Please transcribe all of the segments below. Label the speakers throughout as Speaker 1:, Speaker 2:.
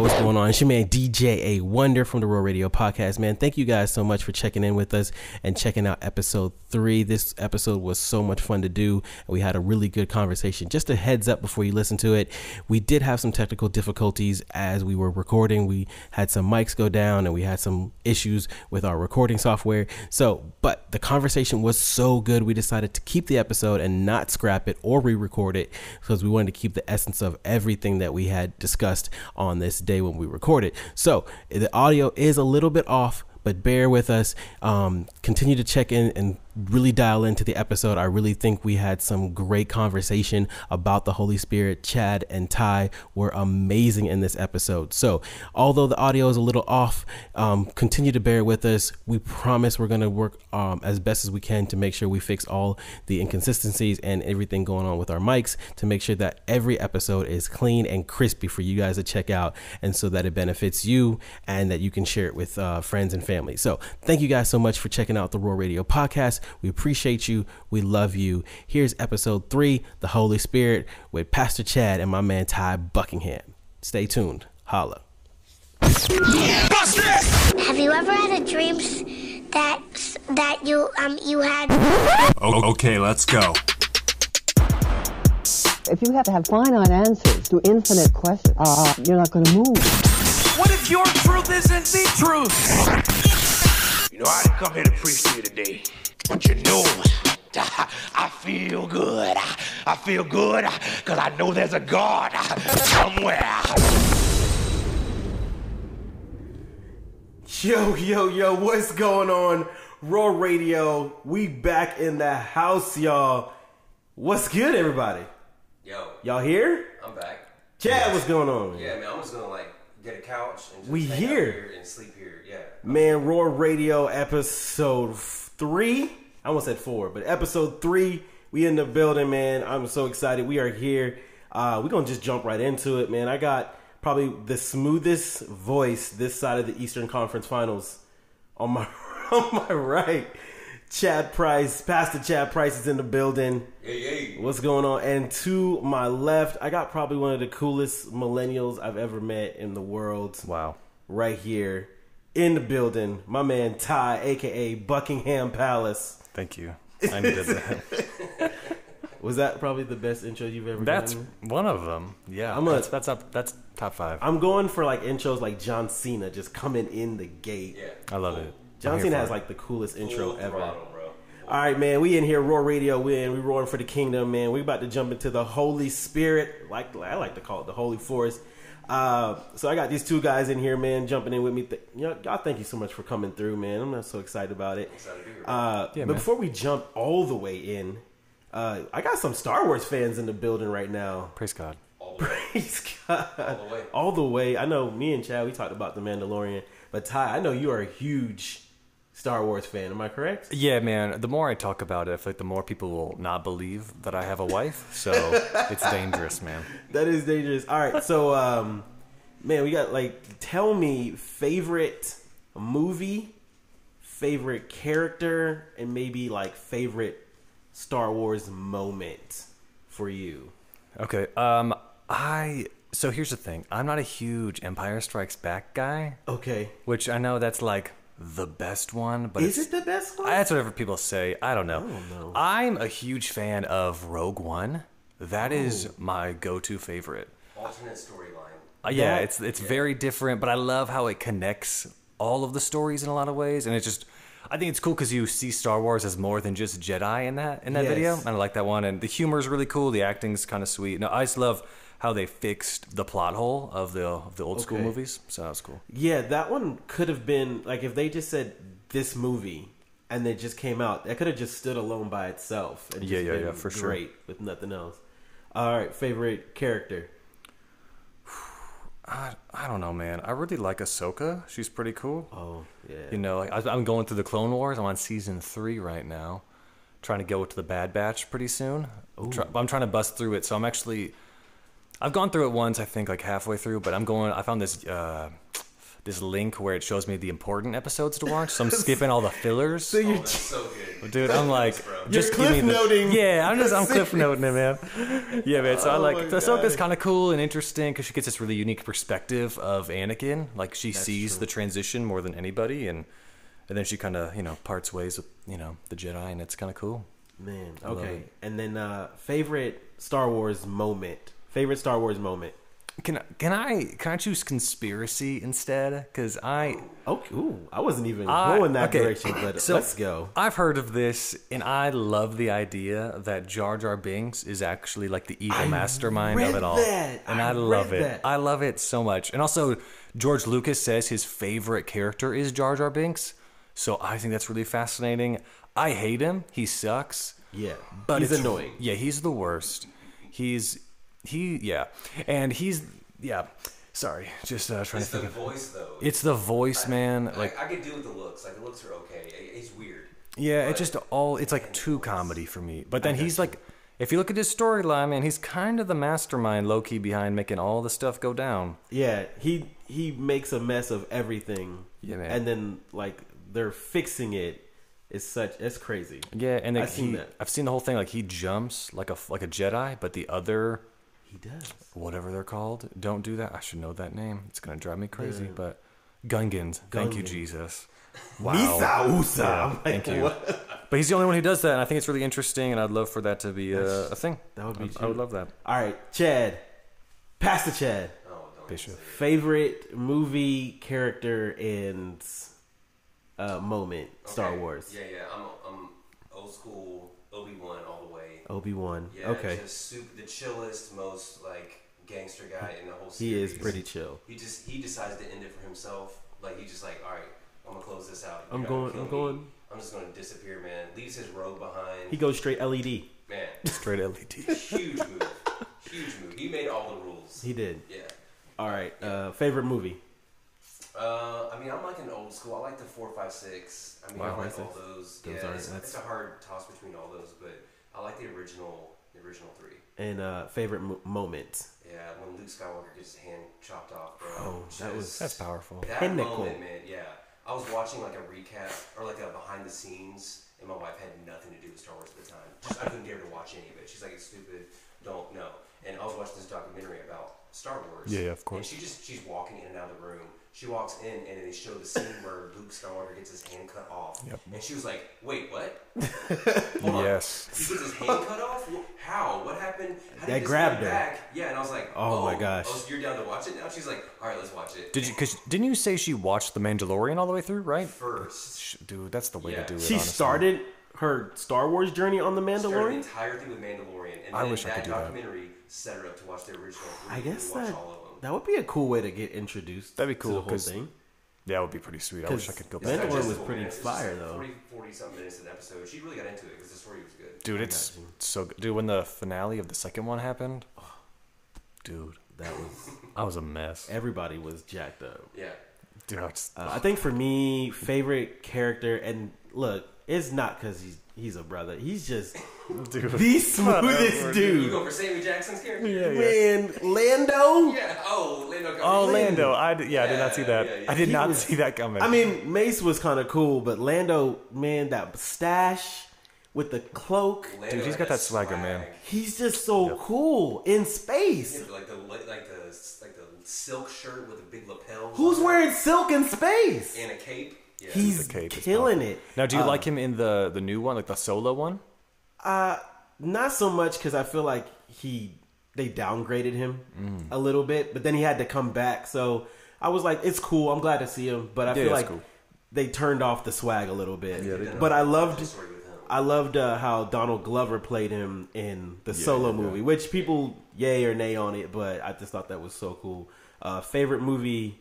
Speaker 1: what's going on? It's your man DJ A Wonder from the Roar Radio Podcast, man. Thank you guys so much for checking in with us and checking out episode three. This episode was so much fun to do, we had a really good conversation. Just a heads up before you listen to it, we did have some technical difficulties as we were recording. We had some mics go down, and we had some issues with our recording software. So, but the conversation was so good, we decided to keep the episode and not scrap it or re-record it because we wanted to keep the essence of everything that we had discussed on this day when we recorded. It. So the audio is a little bit off, but bear with us. Um, continue to check in and really dial into the episode. I really think we had some great conversation about the Holy Spirit. Chad and Ty were amazing in this episode. So, although the audio is a little off, um, continue to bear with us. We promise we're going to work um, as best as we can to make sure we fix all the inconsistencies and everything going on with our mics to make sure that every episode is clean and crispy for you guys to check out and so that it benefits you and that you can share it with uh, friends and family. So, thank you guys so much for checking out the Roar Radio podcast. We appreciate you. We love you. Here's episode three The Holy Spirit with Pastor Chad and my man Ty Buckingham. Stay tuned. Holla.
Speaker 2: Have you ever had a dream that that you um you had
Speaker 3: O- okay, let's go.
Speaker 4: If you have to have finite answers to infinite questions, uh, you're not going to move.
Speaker 5: What if your truth isn't the truth?
Speaker 6: You know, I didn't come here to preach to you today, but you know, I feel good. I feel good because I know there's a God somewhere.
Speaker 1: Yo, yo, yo, what's going on? Roar Radio, we back in the house, y'all. What's good, everybody?
Speaker 7: Yo,
Speaker 1: Y'all here?
Speaker 7: I'm back.
Speaker 1: Chad, what's going on?
Speaker 7: Yeah, man, I'm just gonna like get a couch and just
Speaker 1: We
Speaker 7: hang out
Speaker 1: here.
Speaker 7: and sleep here. Yeah.
Speaker 1: Man, Roar Radio episode three. I almost said four, but episode three. We in the building, man. I'm so excited. We are here. Uh, we're gonna just jump right into it, man. I got probably the smoothest voice this side of the Eastern Conference Finals on my on my right. Chad Price, Pastor Chad Price is in the building.
Speaker 7: Hey, hey.
Speaker 1: What's going on? And to my left, I got probably one of the coolest millennials I've ever met in the world
Speaker 3: Wow.
Speaker 1: right here in the building. My man Ty, aka Buckingham Palace.
Speaker 3: Thank you. I needed that.
Speaker 1: Was that probably the best intro you've ever made?
Speaker 3: That's
Speaker 1: done?
Speaker 3: one of them. Yeah.
Speaker 1: I'm a-
Speaker 3: that's, that's up. That's top five.
Speaker 1: I'm going for like intros like John Cena just coming in the gate.
Speaker 7: Yeah.
Speaker 3: I love it.
Speaker 1: John Cena has
Speaker 3: it.
Speaker 1: like the coolest intro
Speaker 7: Full
Speaker 1: ever.
Speaker 7: throttle.
Speaker 1: All right, man. We in here, Roar Radio. We in. We roaring for the kingdom, man. We about to jump into the Holy Spirit, like I like to call it, the Holy Force. Uh, so I got these two guys in here, man, jumping in with me. Th- y'all, y'all, thank you so much for coming through, man. I'm not so excited about it.
Speaker 7: Excited to be here.
Speaker 1: Uh,
Speaker 3: Yeah,
Speaker 1: but
Speaker 3: man.
Speaker 1: before we jump all the way in, uh, I got some Star Wars fans in the building right now.
Speaker 3: Praise God.
Speaker 7: All the way.
Speaker 1: Praise God.
Speaker 7: All the way.
Speaker 1: All the way. I know me and Chad, we talked about The Mandalorian, but Ty, I know you are a huge Star Wars fan. Am I correct?
Speaker 3: Yeah, man. The more I talk about it, I feel like the more people will not believe that I have a wife. So it's dangerous, man.
Speaker 1: That is dangerous. All right, so um, man, we got like tell me favorite movie, favorite character, and maybe like favorite Star Wars moment for you.
Speaker 3: Okay. Um, I. So here's the thing. I'm not a huge Empire Strikes Back guy,
Speaker 1: Okay,
Speaker 3: which I know that's like the best one, but
Speaker 1: is it the best one?
Speaker 3: That's whatever people say. I don't know.
Speaker 1: don't know.
Speaker 3: I'm a huge fan of Rogue One. That is
Speaker 1: Oh.
Speaker 3: my go-to favorite.
Speaker 7: Alternate storyline.
Speaker 3: Uh, yeah,
Speaker 1: That-
Speaker 3: it's it's very different, but I love how it connects all of the stories in a lot of ways, and it's just. I think it's cool because you see Star Wars as more than just Jedi in that in that
Speaker 1: Yes.
Speaker 3: video, and I like that one. And the humor is really cool. The acting's kind of sweet. No, I just love how they fixed the plot hole of the of the old school movies. So that was cool.
Speaker 1: yeah, that one could have been like if they just said this movie and they just came out, that could have just stood alone by itself. And
Speaker 3: Yeah,
Speaker 1: just
Speaker 3: yeah,
Speaker 1: been
Speaker 3: yeah, for sure.
Speaker 1: Great with nothing else. All right, favorite character.
Speaker 3: I, I don't know, man. I really like Ahsoka. She's pretty cool.
Speaker 1: Oh yeah.
Speaker 3: You know, like I, I'm going through the Clone Wars. I'm on season three right now, trying to go to the Bad Batch pretty soon. I'm trying to bust through it, so I'm actually. I've gone through it once, I think, like halfway through, but I'm going. I found this uh, this link where it shows me the important episodes to watch, so I'm skipping all the fillers.
Speaker 1: So you're
Speaker 7: That's so good.
Speaker 3: dude. I'm like, just
Speaker 1: cliff
Speaker 3: give me the,
Speaker 1: noting
Speaker 3: Yeah, I'm just I'm
Speaker 1: the
Speaker 3: cliff noting it, man. Yeah, man. So I
Speaker 1: Oh
Speaker 3: like
Speaker 1: my
Speaker 3: Ahsoka's
Speaker 1: God.
Speaker 3: kind of cool and interesting because she gets this really unique perspective of Anakin. Like she sees the transition more than anybody, and and then she kind of you know parts ways with you know the Jedi, and it's kind of cool.
Speaker 1: Man,
Speaker 3: love
Speaker 1: okay. And then uh favorite Star Wars moment. Favorite Star Wars moment.
Speaker 3: Can I- can I can I choose conspiracy instead? Because I
Speaker 1: Okay, ooh, I wasn't even
Speaker 3: I-
Speaker 1: going that
Speaker 3: okay,
Speaker 1: direction, but
Speaker 3: so
Speaker 1: let's go.
Speaker 3: I've heard of this, and I love the idea that Jar Jar Binks is actually like the evil
Speaker 1: I
Speaker 3: mastermind of it all,
Speaker 1: that.
Speaker 3: and
Speaker 1: I
Speaker 3: I, love it.
Speaker 1: that.
Speaker 3: I love it so much. And also, George Lucas says his favorite character is Jar Jar Binks, so I think that's really fascinating. I hate him; he sucks.
Speaker 1: Yeah,
Speaker 3: But
Speaker 1: he's annoying.
Speaker 3: Yeah, he's the worst. He's he yeah, and he's yeah. Sorry, just uh, trying
Speaker 7: It's
Speaker 3: to
Speaker 7: the
Speaker 3: think of.
Speaker 7: voice though.
Speaker 3: It's the voice, man.
Speaker 7: like
Speaker 3: Like
Speaker 7: I, I could deal with the looks. Like the looks are okay. It- It's weird.
Speaker 3: Yeah,
Speaker 7: But-
Speaker 3: it's just all it's like too comedy for me. But then he's like if you look at his storyline, man, he's kind of the mastermind low key behind making all the stuff go down.
Speaker 1: Yeah, he he makes a mess of everything.
Speaker 3: Yeah, man.
Speaker 1: And then like they're fixing it. It's such it's crazy.
Speaker 3: Yeah, and like,
Speaker 1: I've seen that.
Speaker 3: I've seen the whole thing. Like he jumps like a like a Jedi, but the other
Speaker 1: He does.
Speaker 3: whatever they're called don't do that. I should know that name. It's gonna drive me crazy. But Gungans, thank you,
Speaker 1: Gungan.
Speaker 3: Jesus.
Speaker 1: Misa Usa.
Speaker 3: Yeah,
Speaker 1: like,
Speaker 3: thank you.
Speaker 1: what?
Speaker 3: But he's the only one who does that, and I think it's really interesting. And I'd love for that to be a, a thing.
Speaker 1: That would be
Speaker 3: I, I would love that.
Speaker 1: All right, Chad. Pastor Chad.
Speaker 7: Oh, don't
Speaker 3: Bishop.
Speaker 1: Favorite movie character and uh, moment Star Wars.
Speaker 7: Yeah, yeah. I'm I'm old school Obi Wan all the way.
Speaker 1: Obi Wan.
Speaker 7: Yeah,
Speaker 1: okay.
Speaker 7: Just super, the chillest, most like gangster guy in the whole series.
Speaker 1: He is pretty chill.
Speaker 7: He just he decides to end it for himself. Like he's just like, all right, I'm gonna close this out.
Speaker 1: I'm
Speaker 7: gonna
Speaker 1: going- I'm
Speaker 7: me.
Speaker 1: going-
Speaker 7: I'm just gonna disappear, man. Leaves his robe behind.
Speaker 1: He goes straight LED.
Speaker 7: man,
Speaker 3: Straight LED.
Speaker 7: huge move, huge move. He made all the rules.
Speaker 1: He did.
Speaker 7: yeah.
Speaker 1: All right. Uh, favorite movie.
Speaker 7: Uh, I mean, I'm like an old school. I like the four, five, six. I mean,
Speaker 1: Wow,
Speaker 7: I like all those.
Speaker 1: Those
Speaker 7: yeah,
Speaker 1: are-
Speaker 7: it's, it's a hard toss between all those, but I like the original, the original three.
Speaker 1: And uh, favorite mo- moment.
Speaker 7: Yeah, when Luke Skywalker gets his hand chopped off, bro.
Speaker 1: Oh, that was-
Speaker 7: Just-
Speaker 3: That's powerful.
Speaker 7: That
Speaker 1: Pinnacle.
Speaker 7: moment, man. Yeah, I was watching like a recap or like a behind the scenes, and my wife had nothing to do with Star Wars at the time. Just I couldn't dare to watch any of it. She's like, "It's stupid. Don't know." And I was watching this documentary about Star Wars.
Speaker 3: Yeah, yeah, of course.
Speaker 7: And she just she's walking in and out of the room. She walks in, and they show the scene where Luke Skywalker gets his hand cut off.
Speaker 3: Yep.
Speaker 7: And she was like, "Wait, what? Hold on.
Speaker 3: Yes.
Speaker 7: He gets his hand cut off? How? What happened? How did
Speaker 1: That
Speaker 7: this
Speaker 1: grabbed
Speaker 7: come
Speaker 1: her.
Speaker 7: Back? Yeah, and I was like,
Speaker 1: Oh
Speaker 7: oh,
Speaker 1: my gosh.
Speaker 7: Oh, so you're down to watch it now? She's like, all right, let's watch it.
Speaker 3: Did you? Because didn't you say she watched The Mandalorian all the way through? Right.
Speaker 7: first?
Speaker 3: Dude, that's the way
Speaker 7: Yeah.
Speaker 3: to do it.
Speaker 1: She
Speaker 3: honestly.
Speaker 1: started her Star Wars journey on the
Speaker 7: Started the
Speaker 1: Mandalorian.
Speaker 7: entire thing with Mandalorian, and
Speaker 3: I
Speaker 7: then
Speaker 3: wish I could do that.
Speaker 7: documentary set her up to watch the original. Three,
Speaker 1: I guess
Speaker 7: watch
Speaker 1: that
Speaker 7: all of them.
Speaker 1: That would be a cool way to get introduced.
Speaker 3: That'd be cool.
Speaker 1: To
Speaker 3: cool,
Speaker 1: the whole
Speaker 3: 'cause
Speaker 1: thing.
Speaker 3: That would be pretty sweet. I wish I could go back.
Speaker 1: Mandalorian
Speaker 3: there.
Speaker 1: was
Speaker 7: Digestible,
Speaker 1: pretty
Speaker 7: man.
Speaker 1: Fire, though.
Speaker 7: 40, 40 something minutes an episode. She really got into it because the story was good.
Speaker 3: Dude, it's
Speaker 1: you.
Speaker 3: so good. Dude, when the finale of the second one happened, dude,
Speaker 1: That was
Speaker 3: I was a mess.
Speaker 1: everybody was jacked up.
Speaker 7: Yeah.
Speaker 3: Dude, I just,
Speaker 1: Uh, I think for me, favorite character, and look, it's not because he's he's a brother. He's just
Speaker 3: dude.
Speaker 1: the smoothest dude.
Speaker 7: You go for Sammy Jackson's character?
Speaker 3: Yeah, yeah.
Speaker 1: Man, Lando.
Speaker 7: Yeah. Oh, Lando. Calrissian.
Speaker 3: Oh, Lando! I did, yeah, I did not see that.
Speaker 7: yeah, yeah.
Speaker 3: I did
Speaker 1: He
Speaker 3: not
Speaker 1: was-
Speaker 3: see that coming.
Speaker 1: I mean, Mace was kind of cool, but Lando, man, that stash with the cloak,
Speaker 7: Lando
Speaker 3: Dude, he's got that swagger, man.
Speaker 1: he's just so cool in space.
Speaker 7: Yeah, like the like the like the silk shirt with the big lapel.
Speaker 1: Who's wearing silk in space?
Speaker 7: and a cape? Yeah.
Speaker 1: He's
Speaker 3: The cape
Speaker 1: killing it.
Speaker 3: Now, do you
Speaker 1: Uh,
Speaker 3: like him in the the new one, like the solo one?
Speaker 1: Uh, not so much because I feel like he they downgraded him
Speaker 3: Mm.
Speaker 1: a little bit, but then he had to come back. So I was like, it's cool. I'm glad to see him, but I
Speaker 3: Yeah,
Speaker 1: feel like
Speaker 3: cool.
Speaker 1: they turned off the swag a little bit.
Speaker 3: Yeah, they
Speaker 1: but I loved.
Speaker 7: story with him.
Speaker 1: I loved uh, how Donald Glover played him in the solo
Speaker 3: yeah.
Speaker 1: movie, which people yay or nay on it, but I just thought that was so cool. Uh, favorite movie,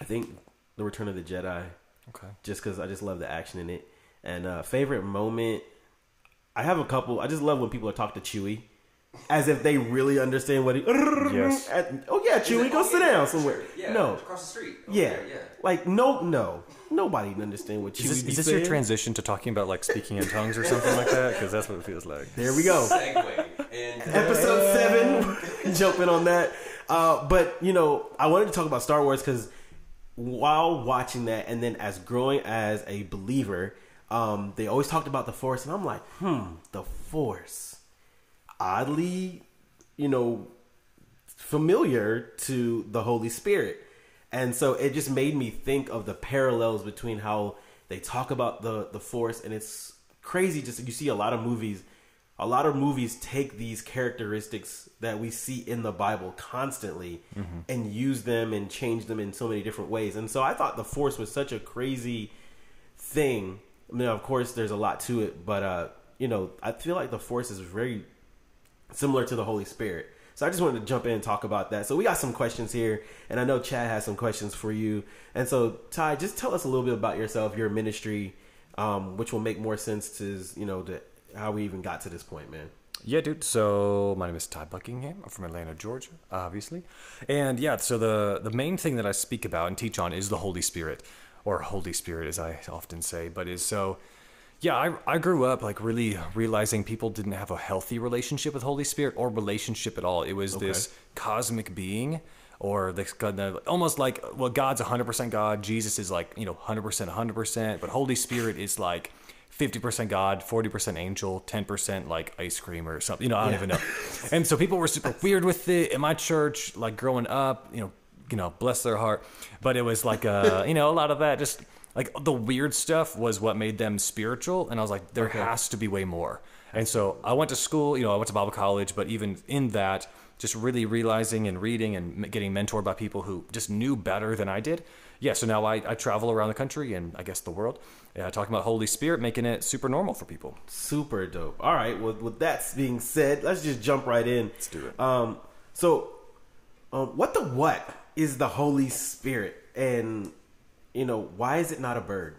Speaker 1: I think The Return of the Jedi
Speaker 3: Okay.
Speaker 1: just because I just love the action in it. And uh, favorite moment, I have a couple. I just love when people are talk to Chewie, as if they really understand what he.
Speaker 3: Yes.
Speaker 1: At- oh yeah, Chewie,
Speaker 7: like,
Speaker 1: go
Speaker 7: oh,
Speaker 1: sit
Speaker 7: yeah,
Speaker 1: down somewhere.
Speaker 7: Yeah,
Speaker 1: no,
Speaker 7: across the street.
Speaker 1: yeah.
Speaker 7: there, yeah.
Speaker 1: like no, no, nobody can understand what Chewie.
Speaker 3: Is this, is this your transition to talking about like speaking in tongues or something like that? Because that's what it feels like.
Speaker 1: There we go.
Speaker 7: Segue. And
Speaker 1: episode seven, jumping on that. Uh, but you know, I wanted to talk about Star Wars because while watching that, and then as growing as a believer, Um, they always talked about the Force, and I'm like, hmm, the Force. Oddly, you know, familiar to the Holy Spirit. And so it just made me think of the parallels between how they talk about the the force and it's crazy just you see a lot of movies a lot of movies take these characteristics that we see in the Bible constantly and use them and change them in so many different ways. And so I thought the force was such a crazy thing. I mean, of course, there's a lot to it, but uh, you know, I feel like the force is very similar to the Holy Spirit. So I just wanted to jump in and talk about that. So we got some questions here, and I know Chad has some questions for you. And so Ty, just tell us a little bit about yourself, your ministry, um, which will make more sense to you know to how we even got to this point, man.
Speaker 3: Yeah, dude. So my name is Ty Buckingham. I'm from Atlanta, Georgia, obviously. And yeah, so the the main thing that I speak about and teach on is the Holy Spirit, or Holy Spirit, as I often say. But is so. Yeah, I, I grew up like really realizing people didn't have a healthy relationship with Holy Spirit or relationship at all. It was this cosmic being or this kind of- almost like well God's 100% God, Jesus is like, you know, 100% 100%, but Holy Spirit is like 50% God, 40% angel, 10% like ice cream or something. You know, I don't even know. And so people were super weird with it in my church, like growing up, you know, you know, bless their heart. But it was like, uh, you know, a lot of that just like the weird stuff was what made them spiritual. And I was like, there has to be way more. And so I went to school, you know, I went to Bible college, but even in that, just really realizing and reading and getting mentored by people who just knew better than I did. Yeah, so now I, I travel around the country and I guess the world, yeah, talking about Holy Spirit, making it super normal for people.
Speaker 1: Super dope. All right. Well, with that being said, let's just jump right in. Let's
Speaker 3: do it.
Speaker 1: Um, so, um, what the what is the Holy Spirit, and you know why is it not a bird?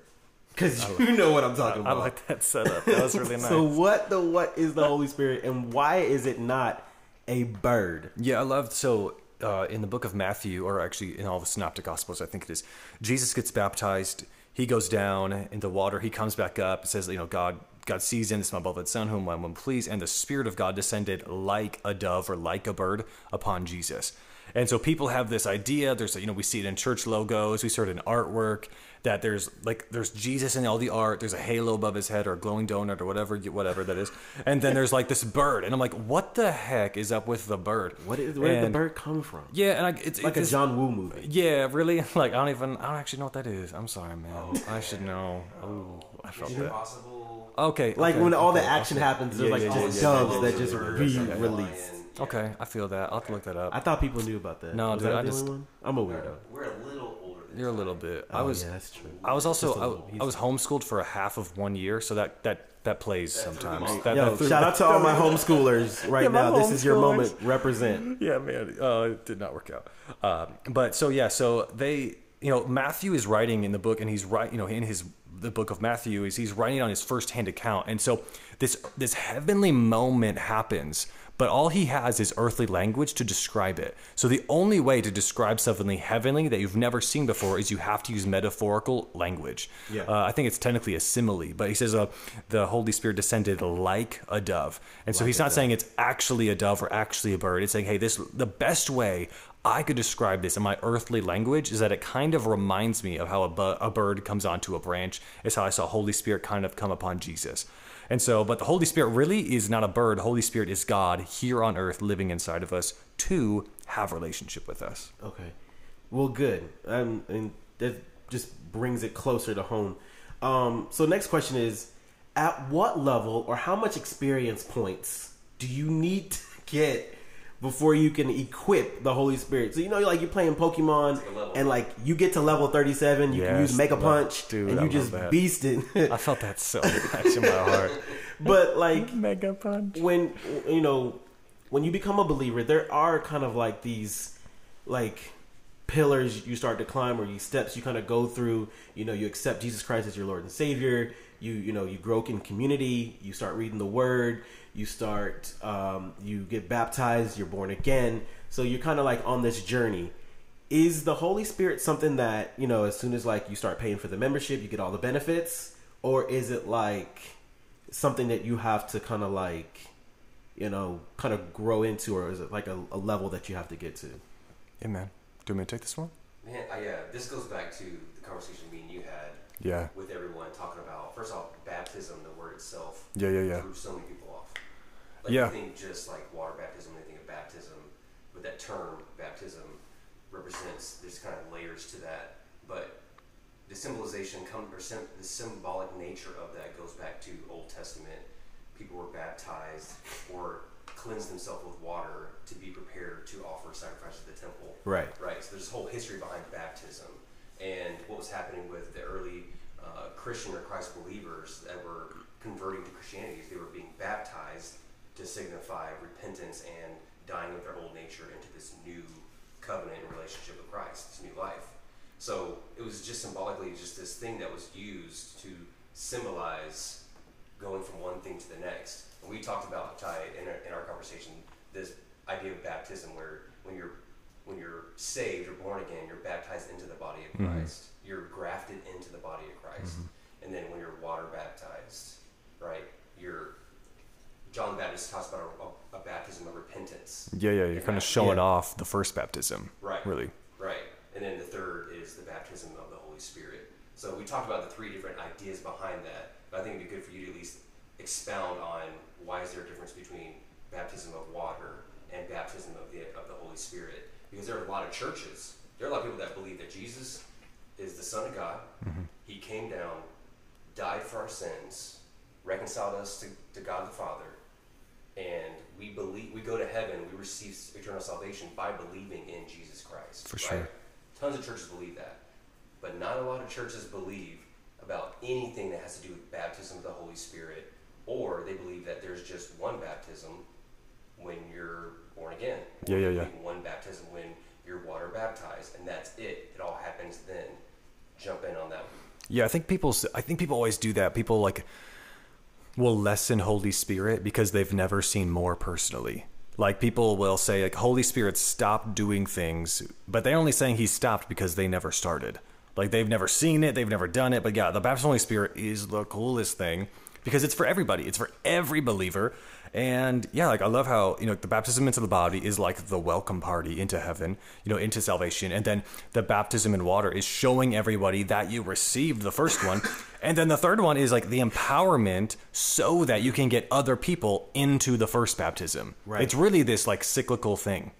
Speaker 1: Because you know what I'm talking
Speaker 3: I
Speaker 1: about.
Speaker 3: I like that setup. That was really nice.
Speaker 1: So, what the what is the Holy Spirit, and why is it not a bird?
Speaker 3: Yeah, I loved so uh, in the book of Matthew, or actually in all the synoptic gospels, I think it is. Jesus gets baptized. He goes down in the water. He comes back up. It says, you know, God, God sees in It's my beloved son, whom I am pleased. And the Spirit of God descended like a dove or like a bird upon Jesus. And so people have this idea. There's, you know, we see it in church logos. We see it in artwork that there's like there's Jesus in all the art. There's a halo above his head or a glowing donut or whatever, whatever that is. And then there's like this bird, and I'm like, what the heck is up with the bird?
Speaker 1: What is where did the bird come from?
Speaker 3: Yeah, and I, it's
Speaker 1: like a John Woo movie.
Speaker 3: Yeah, really. Like I don't even. I don't actually know what that is. I'm sorry, man. Oh, I should know. Oh, I felt that.
Speaker 7: Possible.
Speaker 3: Okay.
Speaker 1: Like
Speaker 3: okay,
Speaker 1: when all the action
Speaker 3: okay.
Speaker 1: happens, there's
Speaker 3: Yeah,
Speaker 1: like
Speaker 3: yeah,
Speaker 1: just
Speaker 3: yeah, yeah,
Speaker 1: doves
Speaker 3: yeah,
Speaker 1: that just
Speaker 3: yeah,
Speaker 1: be
Speaker 3: yeah, yeah.
Speaker 1: released.
Speaker 3: Okay, I feel that. I'll have to look that up.
Speaker 1: I thought people knew about that.
Speaker 3: No,
Speaker 1: Was
Speaker 3: dude,
Speaker 1: that
Speaker 3: I
Speaker 1: the
Speaker 3: just-
Speaker 1: only one? I'm a weirdo.
Speaker 7: We're a little older than
Speaker 3: You're a little bit. I
Speaker 1: Oh,
Speaker 3: was.
Speaker 1: yeah, that's true.
Speaker 3: I was also.
Speaker 1: Just little.
Speaker 3: I, I was homeschooled for a half of one year, so that that that plays sometimes. That,
Speaker 1: Yo,
Speaker 3: that
Speaker 1: shout out to all my homeschoolers right
Speaker 3: Yeah, my
Speaker 1: now. This is your moment. Represent.
Speaker 3: yeah, man, uh, it did not work out. Um, but so yeah, so they, you know, Matthew is writing in the book, and he's right, you know, in his the book of Matthew is he's writing on his firsthand account, and so this this heavenly moment happens. But all he has is earthly language to describe it. So the only way to describe something heavenly that you've never seen before is you have to use metaphorical language.
Speaker 1: Yeah.
Speaker 3: Uh, I think it's technically a simile, but he says uh, the Holy Spirit descended like a dove, and so he's not saying it's actually a dove or actually a bird. It's saying, hey, this the best way I could describe this in my earthly language is that it kind of reminds me of how a, bu- a bird comes onto a branch. It's how I saw Holy Spirit kind of come upon Jesus. And so, but the Holy Spirit really is not a bird. Holy Spirit is God here on earth living inside of us to have relationship with us.
Speaker 1: Okay. Well, good. Um, and that just brings it closer to home. Um, so next question is, at what level or how much experience points do you need to get before you can equip the Holy Spirit? So you know, like you're playing Pokemon, and like you get to level 37, you can use Mega
Speaker 3: love-
Speaker 1: Punch,
Speaker 3: dude,
Speaker 1: and you
Speaker 3: love
Speaker 1: just
Speaker 3: beast
Speaker 1: it.
Speaker 3: I felt that so much in my heart.
Speaker 1: but like
Speaker 3: Mega punch.
Speaker 1: when you know when you become a believer there are kind of like these like pillars you start to climb or these steps you kind of go through you know you accept jesus christ as your lord and savior you you know you grow in community you start reading the word you start um, you get baptized you're born again so you're kind of like on this journey is the holy spirit something that you know as soon as like you start paying for the membership you get all the benefits or is it like something that you have to kind of like you know kind of grow into or is it like a, a level that you have to get to
Speaker 3: Yeah, man. Do you want me to take this one?
Speaker 7: Man, I, yeah, this goes back to the conversation me and you had
Speaker 3: Yeah.
Speaker 7: with everyone talking about first off baptism, the word itself.
Speaker 3: Yeah, yeah, yeah.
Speaker 7: Threw so many people off. Like
Speaker 3: Yeah.
Speaker 7: you think just like water baptism, they think of baptism, but that term baptism represents there's kind of layers to that. But the symbolization come or sim, the symbolic nature of that goes back to Old Testament. People were baptized or cleansed themselves with water to be prepared to offer sacrifice at the temple.
Speaker 1: Right.
Speaker 7: Right. So there's a whole history behind baptism and what was happening with the early uh, Christian or Christ believers that were converting to Christianity. is They were being baptized to signify repentance and dying of their old nature into this new covenant and relationship with Christ, this new life. So it was just symbolically just this thing that was used to symbolize going from one thing to the next. And we talked about Ty in our, in our conversation this idea of baptism, where when you're when you're saved or born again, you're baptized into the body of mm-hmm. Christ. You're grafted into the body of Christ, mm-hmm. and then when you're water baptized, right? You're John the Baptist talks about a, a, a baptism of repentance.
Speaker 3: Yeah, yeah. You're kind of showing
Speaker 1: yeah.
Speaker 3: off the first baptism.
Speaker 7: Right.
Speaker 3: Really.
Speaker 7: Right. And then the third is the baptism of the Holy Spirit. So we talked about the three different ideas behind that, but I think it'd be good for you to at least expound on why is there a difference between baptism of water and baptism of the of the Holy Spirit? Because there are a lot of churches. There are a lot of people that believe that Jesus is the Son of God. Mm-hmm. He came down, died for our sins, reconciled us to, to God the Father, and we believe we go to heaven. We receive eternal salvation by believing in Jesus Christ.
Speaker 3: For
Speaker 7: right?
Speaker 3: sure.
Speaker 7: Tons of churches believe that, but not a lot of churches believe about anything that has to do with baptism of the Holy Spirit, or they believe that there's just one baptism when you're born again.
Speaker 3: Yeah, yeah, yeah.
Speaker 7: One baptism when you're water baptized, and that's it. It all happens then. Jump in on that.
Speaker 3: Yeah, I think people. I think people always do that. People like will lessen Holy Spirit because they've never seen more personally. Like people will say, like Holy Spirit stopped doing things, but they're only saying He stopped because they never started. Like they've never seen it, they've never done it. But yeah, the baptism of Holy Spirit is the coolest thing because it's for everybody. It's for every believer. And yeah, like I love how, you know, the baptism into the body is like the welcome party into heaven, you know, into salvation. And then the baptism in water is showing everybody that you received the first one. And then the third one is like the empowerment so that you can get other people into the first baptism.
Speaker 1: Right.
Speaker 3: It's really this like cyclical thing.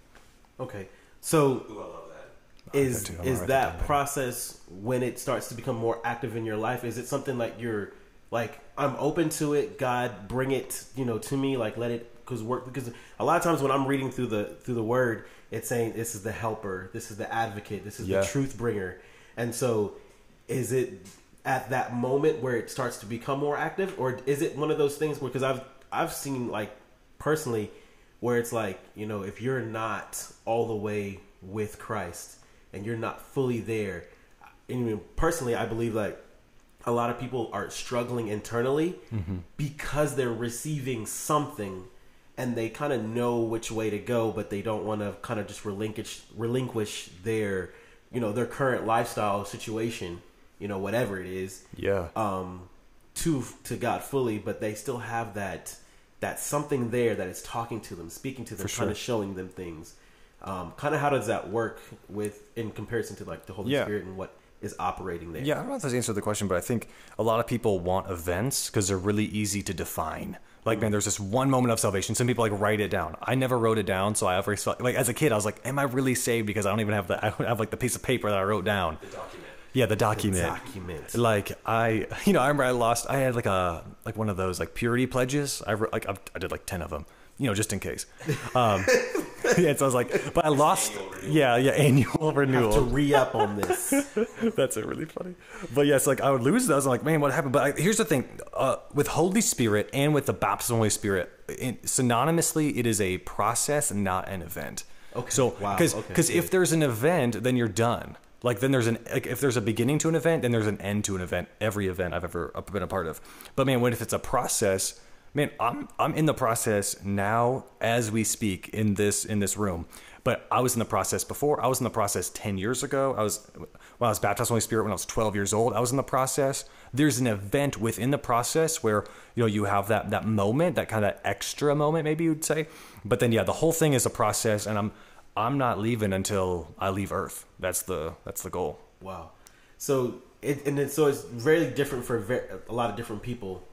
Speaker 1: Okay. So
Speaker 7: Ooh, I love that.
Speaker 1: is.
Speaker 3: I'm
Speaker 1: is
Speaker 3: that
Speaker 1: that process when it starts to become more active in your life is it something like you're like i'm open to it. God bring it you know to me. Like let it because work because a lot of times when i'm reading through the through the word it's saying this is the helper. This is the advocate. This is
Speaker 3: Yeah.
Speaker 1: the truth bringer. And so is it at that moment where it starts to become more active? Or is it one of those things where because i've i've seen like personally where it's like you know if you're not all the way with christ and you're not fully there and personally i believe like a lot of people are struggling internally because they're receiving something and they kind of know which way to go but they don't want to kind of just relinquish relinquish their you know their current lifestyle situation you know whatever it is
Speaker 3: Yeah.
Speaker 1: um to to God fully, but they still have that that something there that is talking to them, speaking to them,
Speaker 3: For
Speaker 1: kind of showing them things. Um, kind of how does that work with in comparison to like the Holy
Speaker 3: Yeah.
Speaker 1: Spirit and what is operating there?
Speaker 3: Yeah, I don't know if this answered the question, but I think a lot of people want events because they're really easy to define. Like, man, there's this one moment of salvation. Some people like write it down. I never wrote it down, so I always felt like as a kid, I was like, "Am I really saved?" Because I don't even have the I don't have like the piece of paper that I wrote down.
Speaker 7: The document.
Speaker 3: Yeah, the document.
Speaker 1: document.
Speaker 3: Like I, you know, I remember I lost. I had like a like one of those like purity pledges. I wrote, like I, I did like ten of them. You know, just in case. Um, yeah, so I was like, but I lost. Yeah, yeah, annual renewal.
Speaker 1: to re up on this.
Speaker 3: That's it, really funny. But yes, like I would lose those. I'm like, man, what happened? But I, here's the thing: uh, with Holy Spirit and with the baptism of Holy Spirit, in, synonymously, it is a process, not an event.
Speaker 1: Okay.
Speaker 3: So,
Speaker 1: Wow.
Speaker 3: because
Speaker 1: Okay.
Speaker 3: because if there's an event, then you're done. Like then there's an like if there's a beginning to an event, then there's an end to an event. Every event I've ever been a part of. But man, what if it's a process? Man, I'm I'm in the process now as we speak in this in this room. But I was in the process before. I was in the process ten years ago. I was when I was baptized in the Holy Spirit when I was twelve years old. I was in the process. There's an event within the process where you know you have that that moment, that kind of extra moment, maybe you'd say. But then yeah, the whole thing is a process, and I'm I'm not leaving until I leave Earth. That's the that's the goal.
Speaker 1: Wow. So it and it, so it's very different for a lot of different people.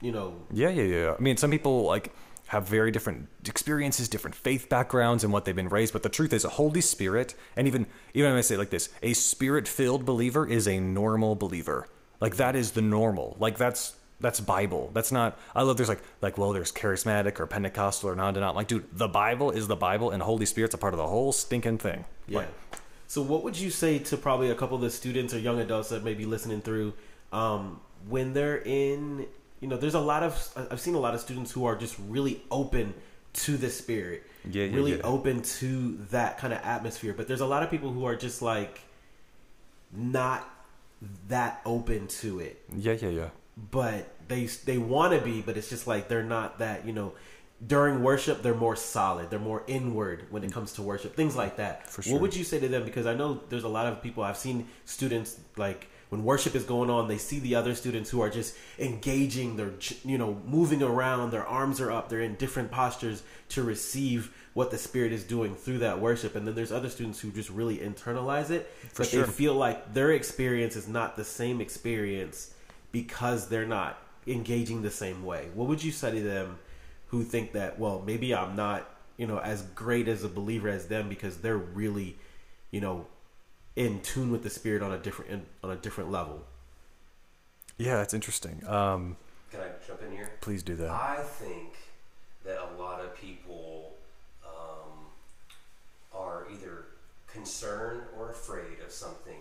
Speaker 1: You know,
Speaker 3: Yeah, yeah, yeah. I mean, some people like have very different experiences, different faith backgrounds, and what they've been raised. But the truth is, a Holy Spirit, and even even when I say it like this, a spirit-filled believer is a normal believer. Like that is the normal. Like that's that's Bible. That's not. I love. There's like like well, there's charismatic or Pentecostal or non-denom. Like, dude, the Bible is the Bible, and Holy Spirit's a part of the whole stinking thing.
Speaker 1: Yeah.
Speaker 3: Like,
Speaker 1: so what would you say to probably a couple of the students or young adults that may be listening through um, when they're in? You know, there's a lot of I've seen a lot of students who are just really open to the spirit,
Speaker 3: Yeah, yeah,
Speaker 1: really
Speaker 3: yeah.
Speaker 1: open to that kind of atmosphere. But there's a lot of people who are just like not that open to it
Speaker 3: yeah, yeah, yeah.
Speaker 1: but they they want to be, but it's just like they're not that. You know, during worship, they're more solid. They're more inward when it mm. comes to worship. Things like that.
Speaker 3: For sure.
Speaker 1: What would you say to them? Because I know there's a lot of people. I've seen students like when worship is going on, they see the other students who are just engaging. They're you know moving around. Their arms are up. They're in different postures to receive what the spirit is doing through that worship. And then there's other students who just really internalize it,
Speaker 3: For
Speaker 1: but
Speaker 3: sure.
Speaker 1: they feel like their experience is not the same experience because they're not engaging the same way. What would you say to them who think that, well, maybe I'm not, you know, as great as a believer as them because they're really, you know, in tune with the spirit on a different in, on a different level.
Speaker 3: Yeah, that's interesting. Um,
Speaker 7: Can I jump in here?
Speaker 3: please do that.
Speaker 7: I think that a lot of people um, are either concerned or afraid of something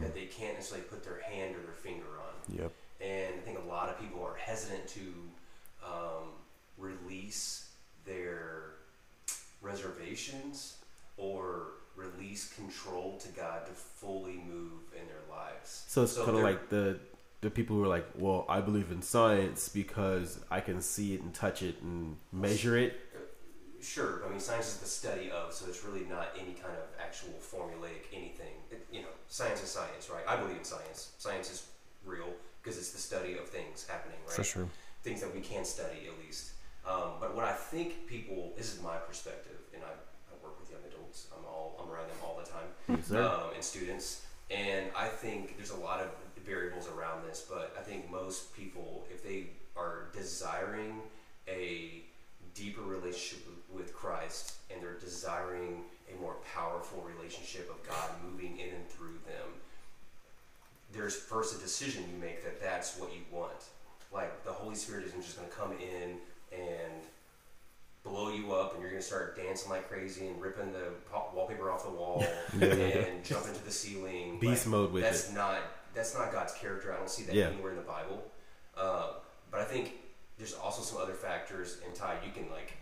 Speaker 7: that they can't necessarily put their hand or their finger on.
Speaker 3: Yep.
Speaker 7: And I think a lot of people are hesitant to um, release their reservations or release control to God to fully move in their lives.
Speaker 1: So it's kind of like the the people who are like, well, I believe in science because I can see it and touch it and measure it.
Speaker 7: Sure, I mean science is the study of, so it's really not any kind of actual formulaic anything. It, you know, science is science, right? I believe in science. Science is real because it's the study of things happening, right?
Speaker 3: For sure.
Speaker 7: Things that we can study at least. Um, but what I think people, this is my perspective, and I, I work with young adults. I'm all I'm around them all the time,
Speaker 1: Yes,
Speaker 7: um, and students. And I think there's a lot of variables around this, but I think most people, if they are desiring a deeper relationship with Christ and they're desiring a more powerful relationship of God moving in and through them, there's first a decision you make that that's what you want. Like the Holy Spirit isn't just going to come in and blow you up, and you're going to start dancing like crazy and ripping the wallpaper off the wall and jump into the ceiling.
Speaker 1: Beast
Speaker 7: Like,
Speaker 1: mode with
Speaker 7: that's
Speaker 1: it.
Speaker 7: not that's not God's character. I don't see that
Speaker 1: Yeah.
Speaker 7: anywhere in the Bible. Uh, but I think there's also some other factors. And Ty, you can like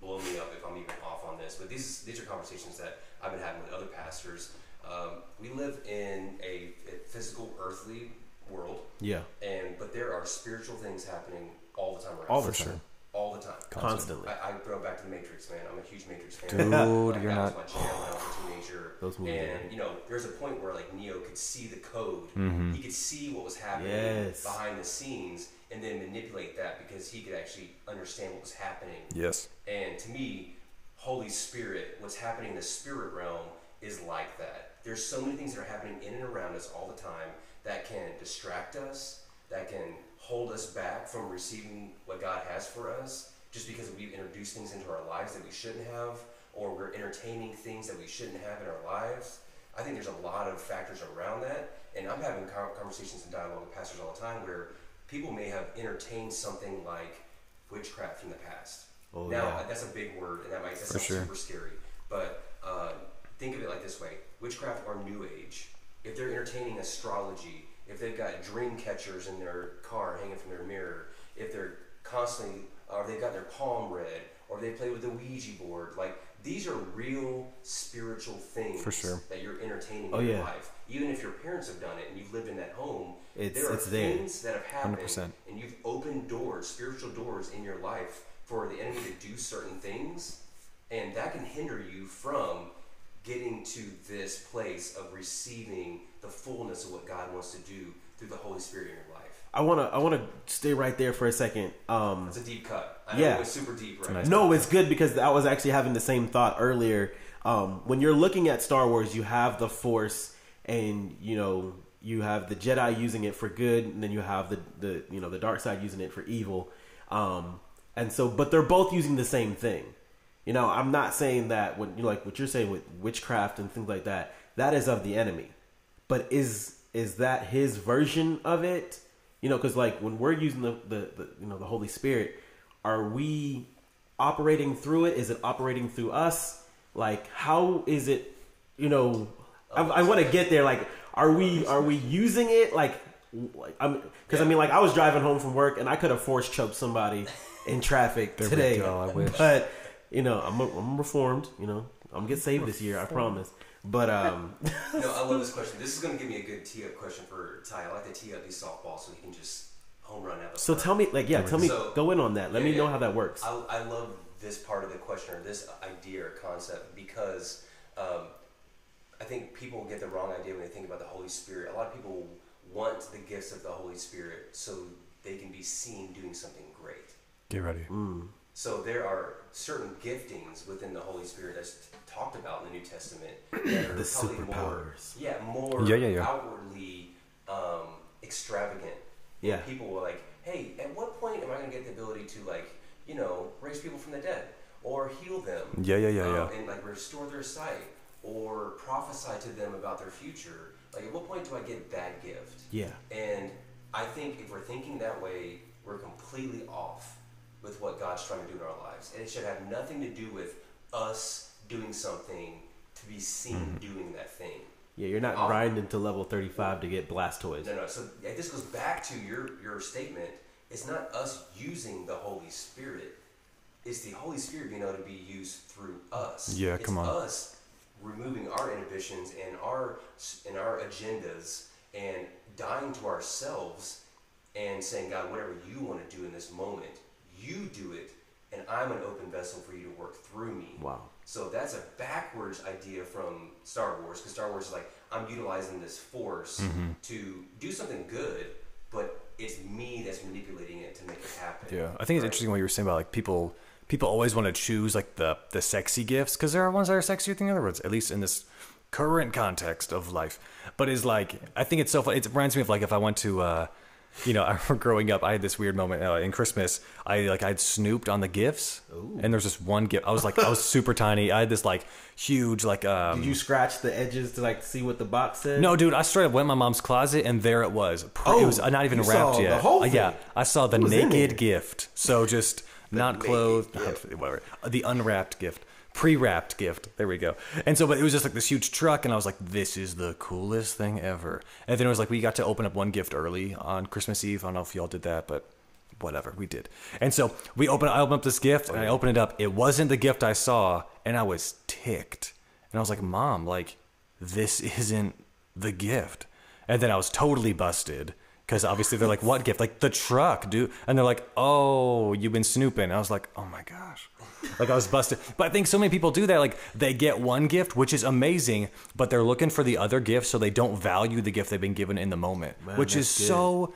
Speaker 7: blow me up if I'm even off on this. But these these are conversations that I've been having with other pastors. Um, we live in a, a physical, earthly world,
Speaker 1: Yeah,
Speaker 7: and but there are spiritual things happening all the time around.
Speaker 1: all the time,
Speaker 7: all the time.
Speaker 1: constantly.
Speaker 7: I, I throw back to the Matrix, man. I'm a huge Matrix fan.
Speaker 3: Dude,
Speaker 7: Like,
Speaker 3: you're not-
Speaker 7: was my jam when I was a teenager.
Speaker 1: Those movies
Speaker 7: And you know, there's a point where like Neo could see the code.
Speaker 3: Mm-hmm.
Speaker 7: He could see what was happening
Speaker 1: Yes.
Speaker 7: behind the scenes, and then manipulate that because he could actually understand what was happening.
Speaker 3: Yes.
Speaker 7: And to me, Holy Spirit, what's happening in the spirit realm is like that. There's so many things that are happening in and around us all the time that can distract us, that can hold us back from receiving what God has for us, just because we've introduced things into our lives that we shouldn't have, or we're entertaining things that we shouldn't have in our lives. I think there's a lot of factors around that, and I'm having conversations and dialogue with pastors all the time where people may have entertained something like witchcraft from the past.
Speaker 1: Oh,
Speaker 7: now
Speaker 1: yeah.
Speaker 7: that's a big word, and that might that sounds
Speaker 3: sure.
Speaker 7: super scary. But uh, think of it like this way: witchcraft or New Age. If they're entertaining astrology, if they've got dream catchers in their car hanging from their mirror, if they're constantly, or they've got their palm read, or they play with the Ouija board, like these are real spiritual things
Speaker 3: For sure.
Speaker 7: that you're entertaining
Speaker 1: Oh,
Speaker 7: in your
Speaker 1: yeah.
Speaker 7: life. Even if your parents have done it and you've lived in that home,
Speaker 1: It's-
Speaker 7: there are
Speaker 1: it's there.
Speaker 7: things that have happened
Speaker 3: 100%.
Speaker 7: and you've opened doors, spiritual doors in your life for the enemy to do certain things, and that can hinder you from getting to this place of receiving the fullness of what God wants to do through the Holy Spirit in your life.
Speaker 1: I wanna I wanna stay right there for a second. Um,
Speaker 7: It's a deep cut. I
Speaker 1: Yeah.
Speaker 7: know it's super deep, right?
Speaker 3: nice
Speaker 1: No, it's good because I was actually having the same thought earlier. Um, when you're looking at Star Wars, you have the Force, and you know you have the Jedi using it for good, and then you have the the you know the dark side using it for evil. Um, and so, but they're both using the same thing. You know, I'm not saying that when you know, like what you're saying with witchcraft and things like that. That is of the enemy, but is is that his version of it? You know, because like when we're using the, the the you know the Holy Spirit, are we operating through it? Is it operating through us? Like, how is it? You know, I, I want to get there. Like, are we are we using it? Like, like I'm because I mean, like I was driving home from work and I could have force choked somebody in traffic
Speaker 3: There we
Speaker 1: today.
Speaker 3: go, I wish.
Speaker 1: But you know, I'm I'm reformed. You know, I'm gonna get saved this year. I promise. But um,
Speaker 7: No, I love this question. This is going to give me a good tee up question for Ty. I like to tee up these softballs so he can just home run out. the
Speaker 1: so tell me, like, yeah, tell me,
Speaker 7: So-
Speaker 1: go in on that. Let
Speaker 7: Yeah,
Speaker 1: me know
Speaker 7: yeah.
Speaker 1: how that works.
Speaker 7: I, I love this part of the question or this idea or concept because um, I think people get the wrong idea when they think about the Holy Spirit. A lot of people want the gifts of the Holy Spirit so they can be seen doing something great.
Speaker 3: Get ready.
Speaker 7: So there are certain giftings within the Holy Spirit that's talked about in the New Testament that are
Speaker 1: The
Speaker 7: probably more,
Speaker 1: superpowers.
Speaker 7: yeah, more
Speaker 3: Yeah, yeah, yeah.
Speaker 7: outwardly um, extravagant.
Speaker 1: Yeah.
Speaker 7: people were like, "Hey, at what point am I going to get the ability to like, you know, raise people from the dead or heal them?
Speaker 3: Yeah, yeah, yeah,
Speaker 7: um,
Speaker 3: yeah.
Speaker 7: and like restore their sight or prophesy to them about their future? Like, at what point do I get that gift?
Speaker 1: Yeah.
Speaker 7: And I think if we're thinking that way, we're completely off with what God's trying to do in our lives. And it should have nothing to do with us doing something to be seen
Speaker 3: Mm-hmm.
Speaker 7: doing that thing.
Speaker 1: Yeah, you're not
Speaker 7: Oh.
Speaker 1: grinding to level 35 to get Blastoise.
Speaker 7: No, no. So yeah, this goes back to your your statement. It's not us using the Holy Spirit. It's the Holy Spirit being able to be used through us.
Speaker 3: Yeah,
Speaker 7: it's
Speaker 3: come on.
Speaker 7: Us removing our inhibitions and our and our agendas and dying to ourselves and saying, God, whatever you want to do in this moment, you do it, and I'm an open vessel for you to work through me.
Speaker 1: Wow.
Speaker 7: So that's a backwards idea from Star Wars because Star Wars is like I'm utilizing this force
Speaker 3: Mm-hmm.
Speaker 7: to do something good, but it's me that's manipulating it to make it happen.
Speaker 3: Yeah, I think it's
Speaker 7: Right?
Speaker 3: interesting what you were saying about like people. People always want to choose like the the sexy gifts because there are ones that are sexier than the other ones. At least in this current context of life. But it's like I think it's so fun. It reminds me of like if I went to. uh you know, I remember growing up, I had this weird moment uh, in Christmas. I like I'd snooped on the gifts, and there's just one gift. I was like, I was super tiny. I had this like huge like um,
Speaker 1: Did you scratch the edges to like see what the box said?
Speaker 3: no, dude, I straight up went in my mom's closet and there it was.
Speaker 1: Oh,
Speaker 3: it was not even wrapped yet. Uh, yeah. I saw the
Speaker 1: What was in
Speaker 3: naked gift. So just not clothed, whatever. Uh, The unwrapped gift, pre-wrapped gift. There we go. And so, but it was just like this huge truck, and I was like, "This is the coolest thing ever." And then it was like we got to open up one gift early on Christmas Eve. I don't know if y'all did that, but whatever we did and so we opened i opened up this gift and i opened it up it wasn't the gift i saw and i was ticked and i was like mom like this isn't the gift and then i was totally busted because obviously they're like what gift? Like the truck dude. And they're like oh you've been snooping. I was like oh my gosh. Like i was busted. But i think so many people do that. Like they get one gift which is amazing but they're looking for the other gift so they don't value the gift they've been given in the moment which is
Speaker 1: good.
Speaker 3: so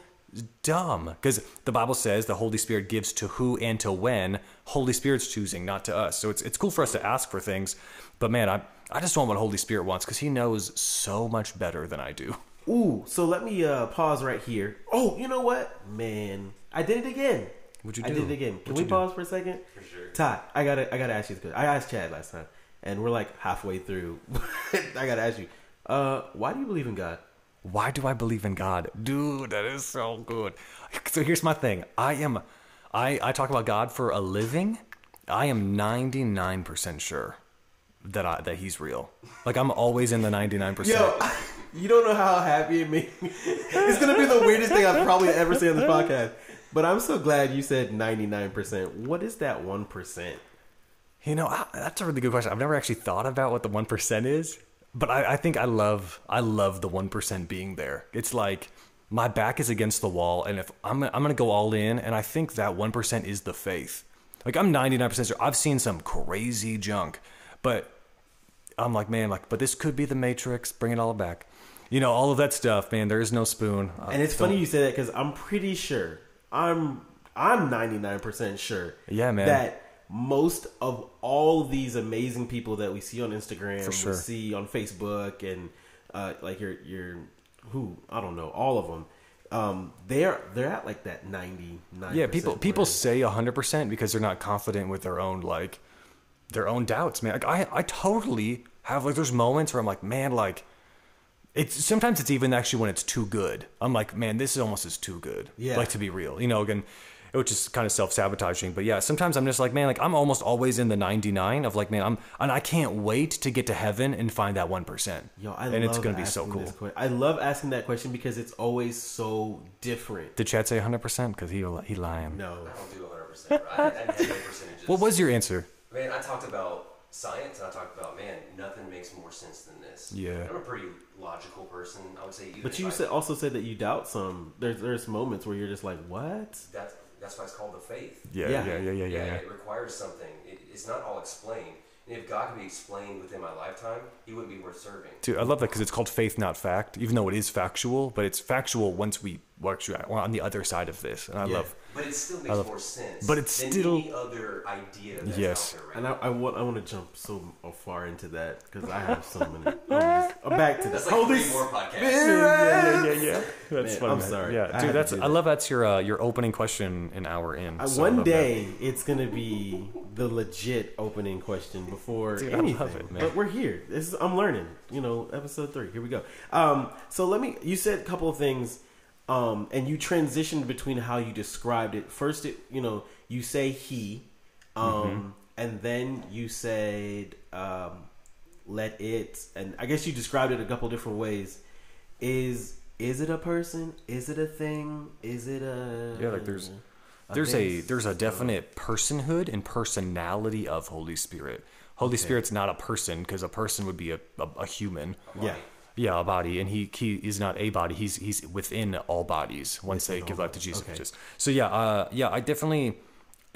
Speaker 3: dumb. Because the bible says the holy spirit gives to who and to when holy spirit's choosing not to us. So it's, it's cool for us to ask for things but man i, I just want what holy spirit wants because he knows so much better than i do
Speaker 1: Ooh, so let me uh, pause right here. Oh, you know what? Man, I did it again.
Speaker 3: What'd you
Speaker 1: I did it again. Can
Speaker 3: What'd
Speaker 1: we
Speaker 3: you do?
Speaker 1: pause for a second? For
Speaker 7: sure.
Speaker 1: Ty, I gotta, I gotta ask you this. I asked Chad last time, and we're like halfway through. I gotta ask you, uh, why do you believe in God?
Speaker 3: why do i believe in god dude that is so good so here's my thing i am i i talk about god for a living i am 99% sure that i that he's real like i'm always in the 99%
Speaker 1: Yo, you don't know how happy it made me. It's gonna be the weirdest thing I've probably ever said on this podcast. But I'm so glad you said 99%. What is that 1%?
Speaker 3: You know, I, that's a really good question. I've never actually thought about what the one percent is, but I, I think I love I love the one percent being there. It's like my back is against the wall, and if I'm I'm gonna go all in, and I think that one percent is the faith. Like I'm 99 percent sure. I've seen some crazy junk, but I'm like, man, like, but this could be the Matrix. Bring it all back. You know, all of that stuff, man. There is no spoon.
Speaker 1: And it's funny you say that because I'm pretty sure I'm I'm 99% sure.
Speaker 3: Yeah, man.
Speaker 1: That most of all these amazing people that we see on Instagram,
Speaker 3: For sure.
Speaker 1: we see on Facebook, and uh, like your your who I don't know, all of them. Um, they're they're at like that ninety nine.
Speaker 3: Yeah, people people say hundred percent because they're not confident with their own like their own doubts, man. Like I I totally have like there's moments where I'm like, man, like it's sometimes it's even actually when it's too good. I'm like, man, this is almost is too good.
Speaker 1: Yeah.
Speaker 3: Like to be real, you know, again, which is kind of self sabotaging. But yeah, sometimes I'm just like, man, like I'm almost always in the 99 of like, man, I'm and I can't wait to get to heaven and find that one percent.
Speaker 1: Yo, I
Speaker 3: and
Speaker 1: love
Speaker 3: it's gonna be so
Speaker 1: asking
Speaker 3: cool.
Speaker 1: this que- I love asking that question because it's always so different.
Speaker 3: Did Chad say 100 percent? Because he he lying.
Speaker 1: No,
Speaker 7: I don't do 100. percent I, I no.
Speaker 3: What was your answer?
Speaker 7: Man, I talked about science, and I talked about man, nothing makes more sense than this.
Speaker 3: Yeah.
Speaker 7: I'm a pretty logical person. I would say. Even
Speaker 1: but
Speaker 7: if
Speaker 1: you
Speaker 7: I-
Speaker 1: said also said that you doubt some. There's there's moments where you're just like, what?
Speaker 7: that's that's why it's called the faith.
Speaker 3: Yeah,
Speaker 1: Yeah.
Speaker 3: yeah, yeah, yeah, yeah. yeah.
Speaker 7: it requires something. It, it's not all explained. And if God could be explained within my lifetime, He wouldn't be worth serving.
Speaker 3: Dude, I love that because it's called faith, not fact. Even though it is factual, but it's factual once we we're on the other side of this, and I
Speaker 1: Yeah.
Speaker 3: love.
Speaker 7: But it still makes
Speaker 3: love-
Speaker 7: more sense.
Speaker 3: but it's
Speaker 7: than
Speaker 3: still-
Speaker 7: any other idea. That's
Speaker 3: Yes.
Speaker 7: out there right
Speaker 1: And I. I want I want to jump so far into that because I have so many. I'm, just, back to
Speaker 7: That's
Speaker 1: that.
Speaker 7: like
Speaker 1: Holy
Speaker 7: three more podcasts.
Speaker 3: Yeah, yeah, yeah. That's
Speaker 1: Man,
Speaker 3: fun.
Speaker 1: I'm
Speaker 3: man.
Speaker 1: sorry.
Speaker 3: Yeah, dude,
Speaker 1: to
Speaker 3: that's
Speaker 1: do
Speaker 3: I
Speaker 1: that.
Speaker 3: love that's your uh, your opening question an hour in. So
Speaker 1: one
Speaker 3: love that.
Speaker 1: day it's gonna be the legit opening question before
Speaker 3: Dude, I
Speaker 1: anything.
Speaker 3: love it, man.
Speaker 1: But we're here. This is, I'm learning. You know, episode three. Here we go. Um, so let me. You said a couple of things, um, and you transitioned between how you described it. First, it you know you say he, um,
Speaker 3: Mm-hmm.
Speaker 1: and then you said um, let it, and I guess you described it a couple different ways. Is is it a person? Is it a thing? Is it a
Speaker 3: Yeah, like there's
Speaker 1: a
Speaker 3: there's a there's a definite personhood and personality of Holy Spirit. Holy Spirit's not a person because a person would be a, a, a human.
Speaker 1: yeah.
Speaker 3: Yeah, a body, and he he is not a body. He's he's within all bodies once they give life to. Jesus.
Speaker 1: Okay.
Speaker 3: So yeah, uh, yeah, I definitely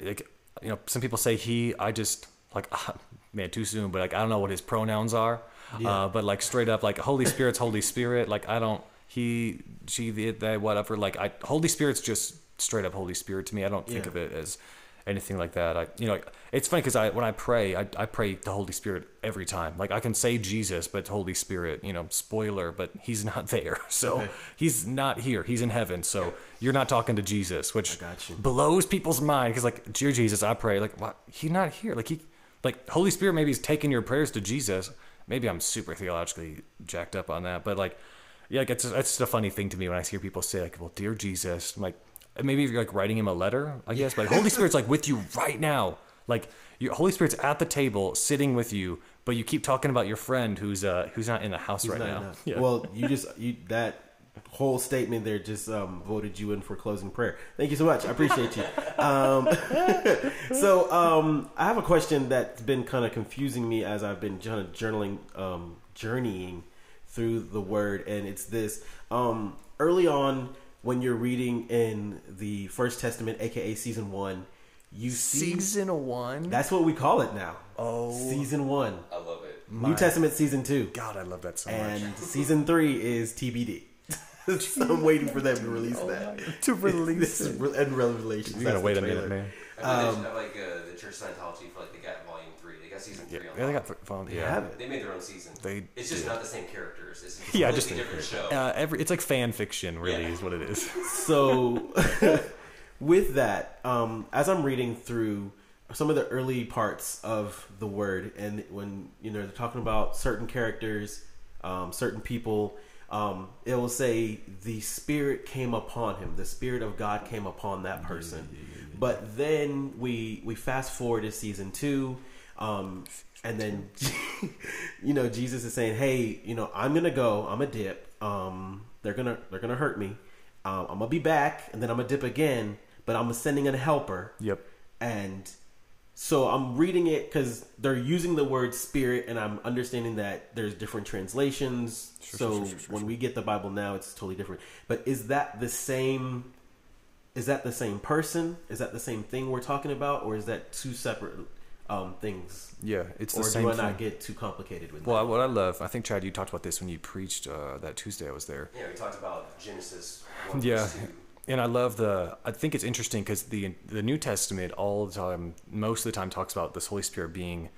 Speaker 3: like you know some people say he. I just like man too soon, but like I don't know what his pronouns are.
Speaker 1: Yeah.
Speaker 3: Uh, but like straight up, like Holy Spirit's Holy Spirit. Like I don't he she the they whatever. Like I Holy Spirit's just straight up Holy Spirit to me. I don't think
Speaker 1: Yeah.
Speaker 3: of it as anything like that. I, you know, it's funny because I when I pray, I, I pray the Holy Spirit every time. Like I can say Jesus, but Holy Spirit, you know, spoiler, but he's not there. So he's not here. He's in heaven. So you're not talking to Jesus, which blows people's mind. Because like, dear Jesus, I pray. Like, what? He's not here. Like he, like Holy Spirit, maybe he's taking your prayers to Jesus. Maybe I'm super theologically jacked up on that, but like, yeah, like it's it's just a funny thing to me when I hear people say like, "Well, dear Jesus," I'm like maybe if you're like writing him a letter, I guess, but Holy Spirit's like with you right now. Like your Holy Spirit's at the table, sitting with you, but you keep talking about your friend who's uh who's not in the house
Speaker 1: He's
Speaker 3: right now. Yeah.
Speaker 1: Well, you just you that whole statement there just um, voted you in for closing prayer. Thank you so much. I appreciate you. Um, so um, I have a question that's been kind of confusing me as I've been kind of journaling, um, journeying through the word, and it's this. Um, early on, when you're reading in the First Testament, aka season one, you see
Speaker 3: season one.
Speaker 1: that's what we call it now.
Speaker 3: Oh.
Speaker 1: season one.
Speaker 7: I love it.
Speaker 1: New Testament season two.
Speaker 3: God, I love that so much.
Speaker 1: and season three is TBD. so I'm waiting for them to release that.
Speaker 3: to release
Speaker 1: This is re- and Revelations.
Speaker 3: You gotta
Speaker 1: that's
Speaker 3: wait
Speaker 1: the
Speaker 3: a minute,
Speaker 1: trailer.
Speaker 3: man.
Speaker 7: I feel like, like uh, the Church of Scientology, feel like they got volume three. They got season
Speaker 3: Yeah,
Speaker 7: three on
Speaker 3: yeah, they got phone.
Speaker 1: They
Speaker 3: Yeah,
Speaker 1: have it.
Speaker 7: They made their own season.
Speaker 3: They
Speaker 7: it's just
Speaker 3: did.
Speaker 7: not the same characters. It's a
Speaker 3: yeah,
Speaker 7: completely
Speaker 3: just
Speaker 7: different show.
Speaker 3: Uh, every it's like fan fiction, really,
Speaker 7: Yeah.
Speaker 3: is what it is.
Speaker 1: So, with that, um, as I'm reading through some of the early parts of the word, and when you know they're talking about certain characters, um, certain people, um, it will say the Spirit came upon him. The Spirit of God came upon that person. But then we we fast forward to season two, um, and then you know Jesus is saying, "Hey, you know I'm gonna go. I'm a dip. Um, they're gonna they're gonna hurt me. Um, I'm gonna be back, and then I'm gonna dip again. But I'm sending a helper.
Speaker 3: Yep.
Speaker 1: And so I'm reading it because they're using the word spirit, and I'm understanding that there's different translations. so
Speaker 3: sure, sure, sure,
Speaker 1: when we get the Bible now, it's totally different. But is that the same? Is that the same person? Is that the same thing we're talking about, or is that two separate um, things?
Speaker 3: Yeah, it's the
Speaker 1: or
Speaker 3: same
Speaker 1: do I
Speaker 3: thing.
Speaker 1: not get too complicated with that?
Speaker 3: Well,
Speaker 1: that?
Speaker 3: what I love, I think Chad, you talked about this when you preached uh, that Tuesday I was there.
Speaker 7: Yeah, we talked about Genesis. 1
Speaker 3: Yeah,
Speaker 7: 2.
Speaker 3: And I love the. I think it's interesting because the the New Testament all the time, most of the time, talks about this Holy Spirit being,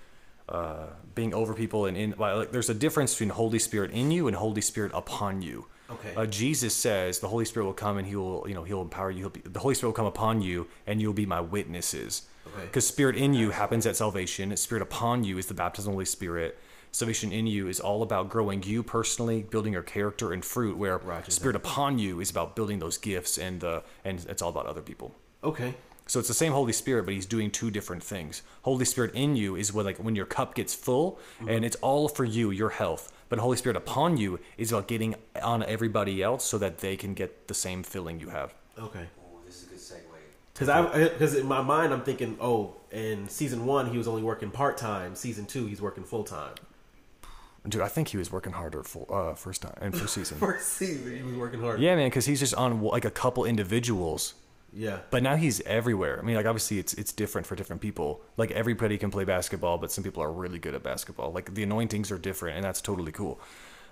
Speaker 3: uh, being over people and in. Like, there's a difference between Holy Spirit in you and Holy Spirit upon you.
Speaker 1: Okay.
Speaker 3: Uh, Jesus says the Holy Spirit will come and he will, you know, he'll empower you. He'll be, the Holy Spirit will come upon you and you'll be my witnesses.
Speaker 1: Okay.
Speaker 3: Because Spirit in you happens at salvation. Spirit upon you is the baptism of the Holy Spirit. Salvation in you is all about growing you personally, building your character and fruit. Where
Speaker 1: Roger
Speaker 3: Spirit upon you is about building those gifts and uh, and it's all about other people.
Speaker 1: Okay.
Speaker 3: So it's the same Holy Spirit, but he's doing two different things. Holy Spirit in you is what like when your cup gets full and it's all for you, your health. But Holy Spirit upon you is about getting on everybody else so that they can get the same filling you have.
Speaker 1: Okay.
Speaker 7: Ooh, this is a good segue.
Speaker 1: Because I because in my mind I'm thinking, oh, in season one he was only working part time. Season two he's working full time.
Speaker 3: Dude, I think he was working harder for uh, first time and first season.
Speaker 1: First season he was working hard.
Speaker 3: yeah, man, because he's just on like a couple individuals.
Speaker 1: Yeah.
Speaker 3: But now he's everywhere. I mean, like obviously it's it's different for different people. Like everybody can play basketball, but some people are really good at basketball. Like the anointings are different, and that's totally cool.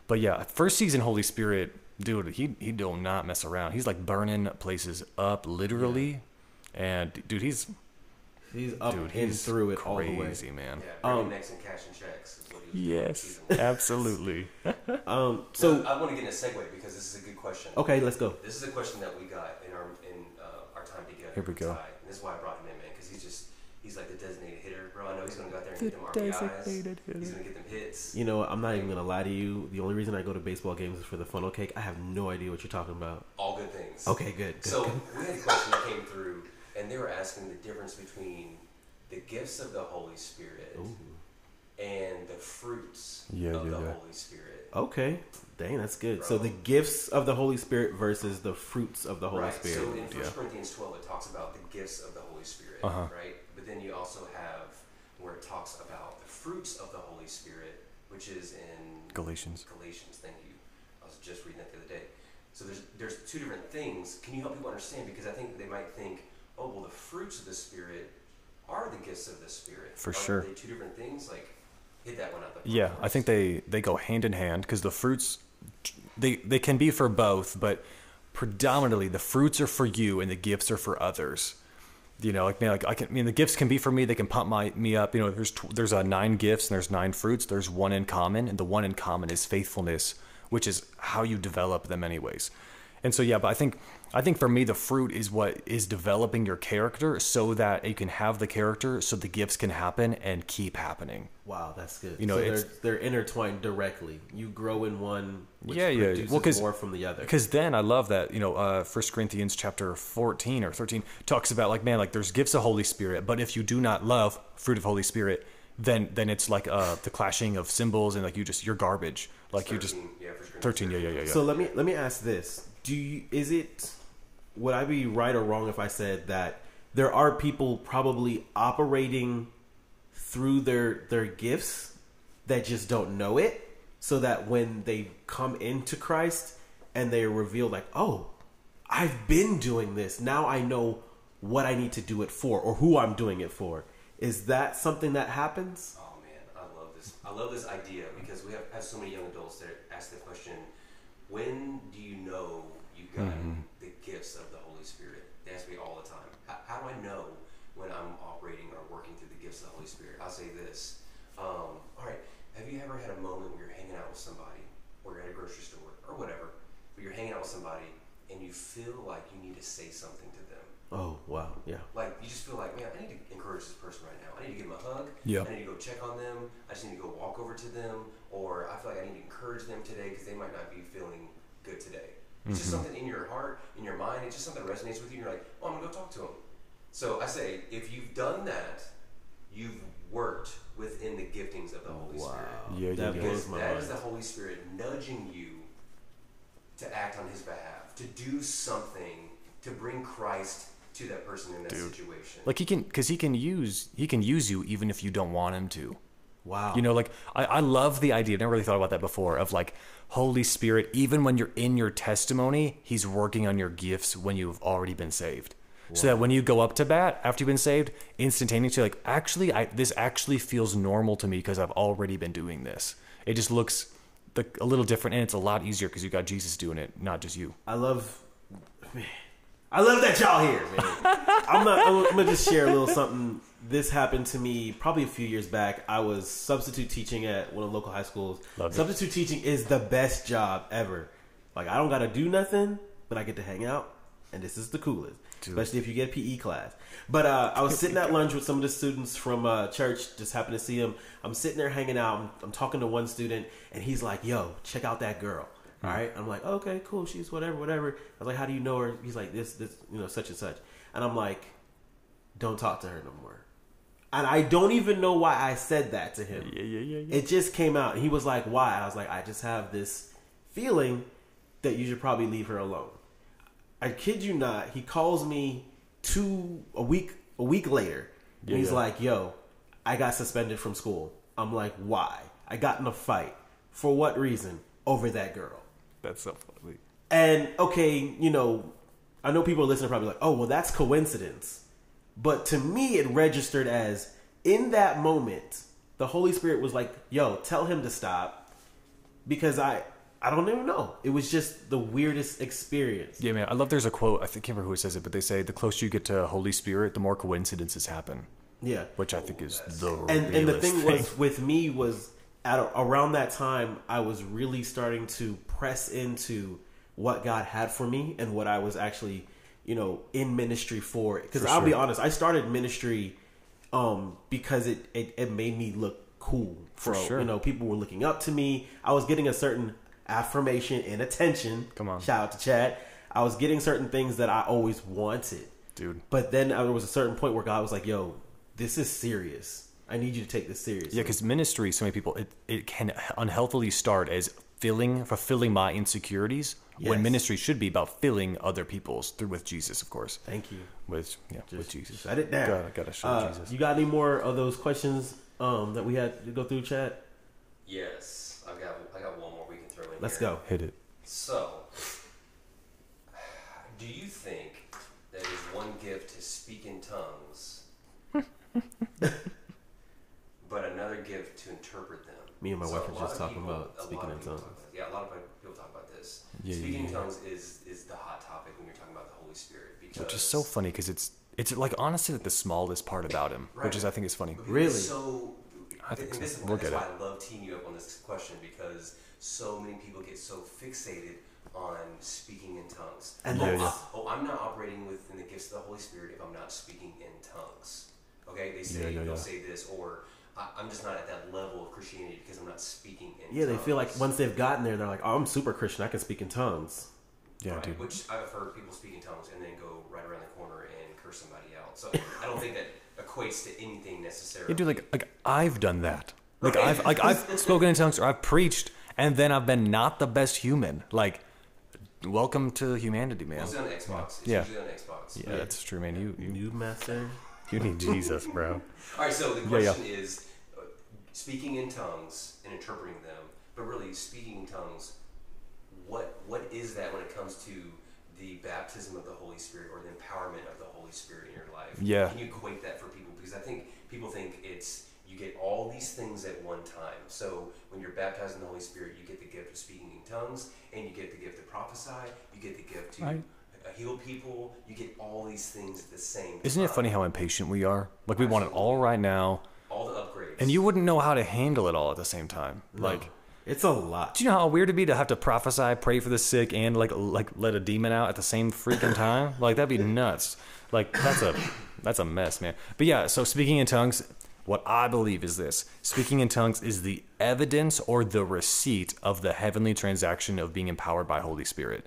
Speaker 3: But yeah, first season Holy Spirit, dude, he he do not mess around. He's like burning places up, literally. And dude, he's
Speaker 1: He's up
Speaker 3: dude,
Speaker 1: and
Speaker 3: he's
Speaker 1: through it all the way.
Speaker 3: crazy, man.
Speaker 7: Yeah, bringing
Speaker 1: Um,
Speaker 7: necks and cash and checks is what he was doing in
Speaker 3: Yes, absolutely.
Speaker 1: Um.
Speaker 7: So
Speaker 1: So
Speaker 7: I want to get in a segue because this is a good question.
Speaker 1: okay, let's go.
Speaker 7: This is a question that we got in our in uh, our time together.
Speaker 3: Here we go.
Speaker 7: Ty, and this is why I brought him in, man, because he's just he's like the designated hitter, bro. I know he's gonna go out there and get them RBIs. He's gonna get them hits.
Speaker 1: You know, I'm not even gonna lie to you. The only reason I go to baseball games is for the funnel cake. I have no idea what you're talking about.
Speaker 7: All good things.
Speaker 1: Okay, good. good,
Speaker 7: So
Speaker 1: good.
Speaker 7: we had a question that came through, and they were asking the difference between the gifts of the Holy Spirit and the fruits
Speaker 3: Yeah,
Speaker 7: of
Speaker 3: yeah,
Speaker 7: the
Speaker 3: yeah.
Speaker 7: Holy Spirit.
Speaker 1: Okay, dang, that's good. So the gifts of the Holy Spirit versus the fruits of the Holy
Speaker 7: right.
Speaker 1: Spirit.
Speaker 7: So in 1
Speaker 3: yeah.
Speaker 7: Corinthians 12, it talks about the gifts of the Holy Spirit,
Speaker 3: Uh-huh.
Speaker 7: right? But then you also have where it talks about the fruits of the Holy Spirit, which is in
Speaker 3: Galatians.
Speaker 7: Galatians. Thank you. I was just reading that the other day. So there's there's two different things. Can you help people understand? Because I think they might think, oh well, the fruits of the Spirit are the gifts of the Spirit.
Speaker 3: For
Speaker 7: are
Speaker 3: sure.
Speaker 7: They two different things. Like hit that one out. The
Speaker 3: Yeah, I think they they go hand in hand because the fruits they they can be for both, but predominantly the fruits are for you and the gifts are for others. You know, like man, like I can. I mean, the gifts can be for me. They can pump my me up. You know, there's tw- there's uh, nine gifts and there's nine fruits. There's one in common, and the one in common is faithfulness, which is how you develop them, anyways. And so yeah, but I think I think for me the fruit is what is developing your character so that you can have the character, so the gifts can happen and keep happening.
Speaker 1: Wow, that's good.
Speaker 3: You know,
Speaker 1: so they're they're intertwined directly. You grow in one, which
Speaker 3: Yeah, yeah. Well, 'cause-
Speaker 1: more from the other.
Speaker 3: Because then I love that you know, uh, First Corinthians chapter fourteen or thirteen talks about like man, like there's gifts of Holy Spirit, but if you do not love fruit of Holy Spirit, then then it's like uh, the clashing of cymbals and like you just you're garbage. Like you just
Speaker 7: 13, yeah, 1 Corinthians
Speaker 3: thirteen. Yeah, yeah, yeah, yeah.
Speaker 1: So let me let me ask this: Do you is it would I be right or wrong if I said that there are people probably operating through their their gifts that just don't know it, so that when they come into Christ and they reveal like, oh, I've been doing this. Now I know what I need to do it for or who I'm doing it for. Is that something that happens?
Speaker 7: Oh man, I love this. I love this idea because we have, have so many young adults that ask the question, when do you know you've gotten the gifts of the Holy Spirit? They ask me all the time. How, how do I know when I'm operating or working through the gifts of the Holy Spirit? I'll say this. Um, all right, have you ever had a moment where you're hanging out with somebody or you're at a grocery store or whatever, but you're hanging out with somebody and you feel like you need to say something to them?
Speaker 1: Oh wow, yeah.
Speaker 7: Like you just feel like, man, I need to encourage this person right now. I need to give them a hug.
Speaker 3: Yeah.
Speaker 7: I need to go check on them. I just need to go walk over to them, or I feel like I need to encourage them today because they might not be feeling good today. It's just mm-hmm. something in your heart, in your mind. It's just something that resonates with you. And you're like, oh, I'm gonna go talk to him. So I say, if you've done that, you've worked within the giftings of the Holy Spirit.
Speaker 3: Yeah,
Speaker 1: that
Speaker 3: yeah.
Speaker 1: blows
Speaker 7: Because
Speaker 1: my
Speaker 7: that
Speaker 1: mind.
Speaker 7: is the Holy Spirit nudging you to act on His behalf, to do something to bring Christ to that person in that situation.
Speaker 3: like he can because he can use he can use you even if you don't want him to.
Speaker 1: Wow.
Speaker 3: You know, like I, I love the idea. I never really thought about that before. Of like Holy Spirit, even when you're in your testimony, He's working on your gifts when you've already been saved. So that when you go up to bat after you've been saved, instantaneously, like actually, I this actually feels normal to me because I've already been doing this. It just looks the, a little different, and it's a lot easier because you got Jesus doing it, not just you.
Speaker 1: I love, man, I love that y'all here, man. I'm not. I'm, I'm gonna just share a little something. This happened to me probably a few years back. I was substitute teaching at one of the local high schools.
Speaker 3: Love it.
Speaker 1: substitute teaching is the best job ever. Like I don't gotta do nothing, but I get to hang out, and this is the coolest. Especially if you get a PE class. But uh, I was sitting at lunch with some of the students from uh, church. Just happened to see him. I'm sitting there hanging out. I'm, I'm talking to one student, and he's like, "Yo, check out that girl." All right. I'm like, okay, cool. She's whatever, whatever. I was like, how do you know her? He's like, this, this, you know, such and such. And I'm like, don't talk to her no more. And I don't even know why I said that to him.
Speaker 3: Yeah, yeah, yeah, yeah.
Speaker 1: It just came out. He was like, why? I was like, I just have this feeling that you should probably leave her alone. I kid you not. He calls me two a week a week later. and
Speaker 3: Yeah,
Speaker 1: he's
Speaker 3: yeah.
Speaker 1: like, "Yo, I got suspended from school." I'm like, "Why?" I got in a fight. For what reason? Over that girl.
Speaker 3: That's so funny.
Speaker 1: And okay, you know, I know people listening are probably like, "Oh, well, that's coincidence." But to me, it registered as in that moment, the Holy Spirit was like, "Yo, tell him to stop," because I, I don't even know. It was just the weirdest experience.
Speaker 3: Yeah, man. I love. There's a quote. I think, can't remember who says it, but they say the closer you get to Holy Spirit, the more coincidences happen.
Speaker 1: Yeah.
Speaker 3: Which I think is the
Speaker 1: and and the
Speaker 3: realest
Speaker 1: thing was with me was at around that time I was really starting to press into what God had for me and what I was actually you know in ministry for it.
Speaker 3: because
Speaker 1: I'll be honest I started ministry um because it it, it made me look cool
Speaker 3: For
Speaker 1: for
Speaker 3: sure.
Speaker 1: you know people were looking up to me I was getting a certain affirmation and attention
Speaker 3: Come on.
Speaker 1: shout out to Chad I was getting certain things that I always wanted
Speaker 3: dude.
Speaker 1: but then there was a certain point where God was like, "Yo, this is serious. I need you to take this seriously."
Speaker 3: Yeah, because ministry, so many people, it, it can unhealthily start as filling, fulfilling my insecurities, when ministry should be about filling other people's through with Jesus, of course.
Speaker 1: Thank you.
Speaker 3: With yeah, with Jesus.
Speaker 1: Shut it down.
Speaker 3: Gotta, gotta show
Speaker 1: Uh,
Speaker 3: Jesus.
Speaker 1: You got any more of those questions um, that we had to go through, Chad?
Speaker 7: Yes, I've got I got one more we can throw in.
Speaker 1: Let's
Speaker 7: here.
Speaker 1: go.
Speaker 3: Hit it.
Speaker 7: So, do you think that is one gift to speak in tongues, but another gift to interpret them?
Speaker 1: Me and my
Speaker 7: So
Speaker 1: wife
Speaker 7: a
Speaker 1: were just talking
Speaker 7: people-
Speaker 1: about speaking in tongues.
Speaker 7: about- yeah, a lot of people talk about this.
Speaker 3: Yeah, yeah,
Speaker 7: speaking in tongues is is the hot topic when you're talking about the Holy Spirit because
Speaker 3: Which is so funny because it's it's like honestly like the smallest part about him, which is I think is funny.
Speaker 7: Because
Speaker 1: Really?
Speaker 7: So,
Speaker 3: I think
Speaker 7: and
Speaker 3: so.
Speaker 7: this is
Speaker 3: We'll
Speaker 7: that's
Speaker 3: get
Speaker 7: why
Speaker 3: it.
Speaker 7: I love teaming you up on this question because so many people get so fixated on speaking in tongues.
Speaker 1: And
Speaker 7: oh,
Speaker 1: there's-
Speaker 7: I- oh, I'm not operating within the gifts of the Holy Spirit if I'm not speaking in tongues. Okay, they say
Speaker 3: Yeah, yeah,
Speaker 7: they'll
Speaker 3: yeah.
Speaker 7: say this, or I, I'm just not at that level of Christianity because I'm not speaking in.
Speaker 1: Yeah, they feel like once they've gotten there, they're like, "Oh, I'm super Christian. I can speak in tongues."
Speaker 3: Yeah,
Speaker 7: Right,
Speaker 3: dude.
Speaker 7: Which I've heard people speak in tongues and then go right around the corner and curse somebody out. So I don't think that equates to anything necessarily.
Speaker 3: Yeah, dude, like like I've done that. Like
Speaker 7: Right.
Speaker 3: I've like I've spoken in tongues or I've preached, and then I've been not the best human. Like, welcome to humanity, man.
Speaker 7: Well, it's on Xbox. It's
Speaker 3: Yeah.
Speaker 7: usually on Xbox.
Speaker 3: Yeah, that's true, man. You you,
Speaker 1: Noob master.
Speaker 3: you need Jesus, bro.
Speaker 7: All right, so the
Speaker 3: Yeah, yeah.
Speaker 7: question is speaking in tongues and interpreting them, but really speaking in tongues, what what is that when it comes to the baptism of the Holy Spirit or the empowerment of the Holy Spirit in your life?
Speaker 3: Yeah.
Speaker 7: Can you equate that for people? Because I think people think it's you get all these things at one time. So when you're baptized in the Holy Spirit, you get the gift of speaking in tongues, and you get the gift to prophesy, you get the gift to
Speaker 3: Right.
Speaker 7: heal people, you get all these things at the same
Speaker 3: Isn't it funny how impatient we are? Like we want it all right now,
Speaker 7: all the upgrades.
Speaker 3: and you wouldn't know how to handle it all at the same time. Like,
Speaker 1: It's a lot.
Speaker 3: do you know how weird it'd be to have to prophesy, pray for the sick, and like like let a demon out at the same freaking time? Like that'd be nuts. Like that's a that's a mess, man. But yeah, so speaking in tongues, what I believe is this: speaking in tongues is the evidence or the receipt of the heavenly transaction of being empowered by Holy Spirit.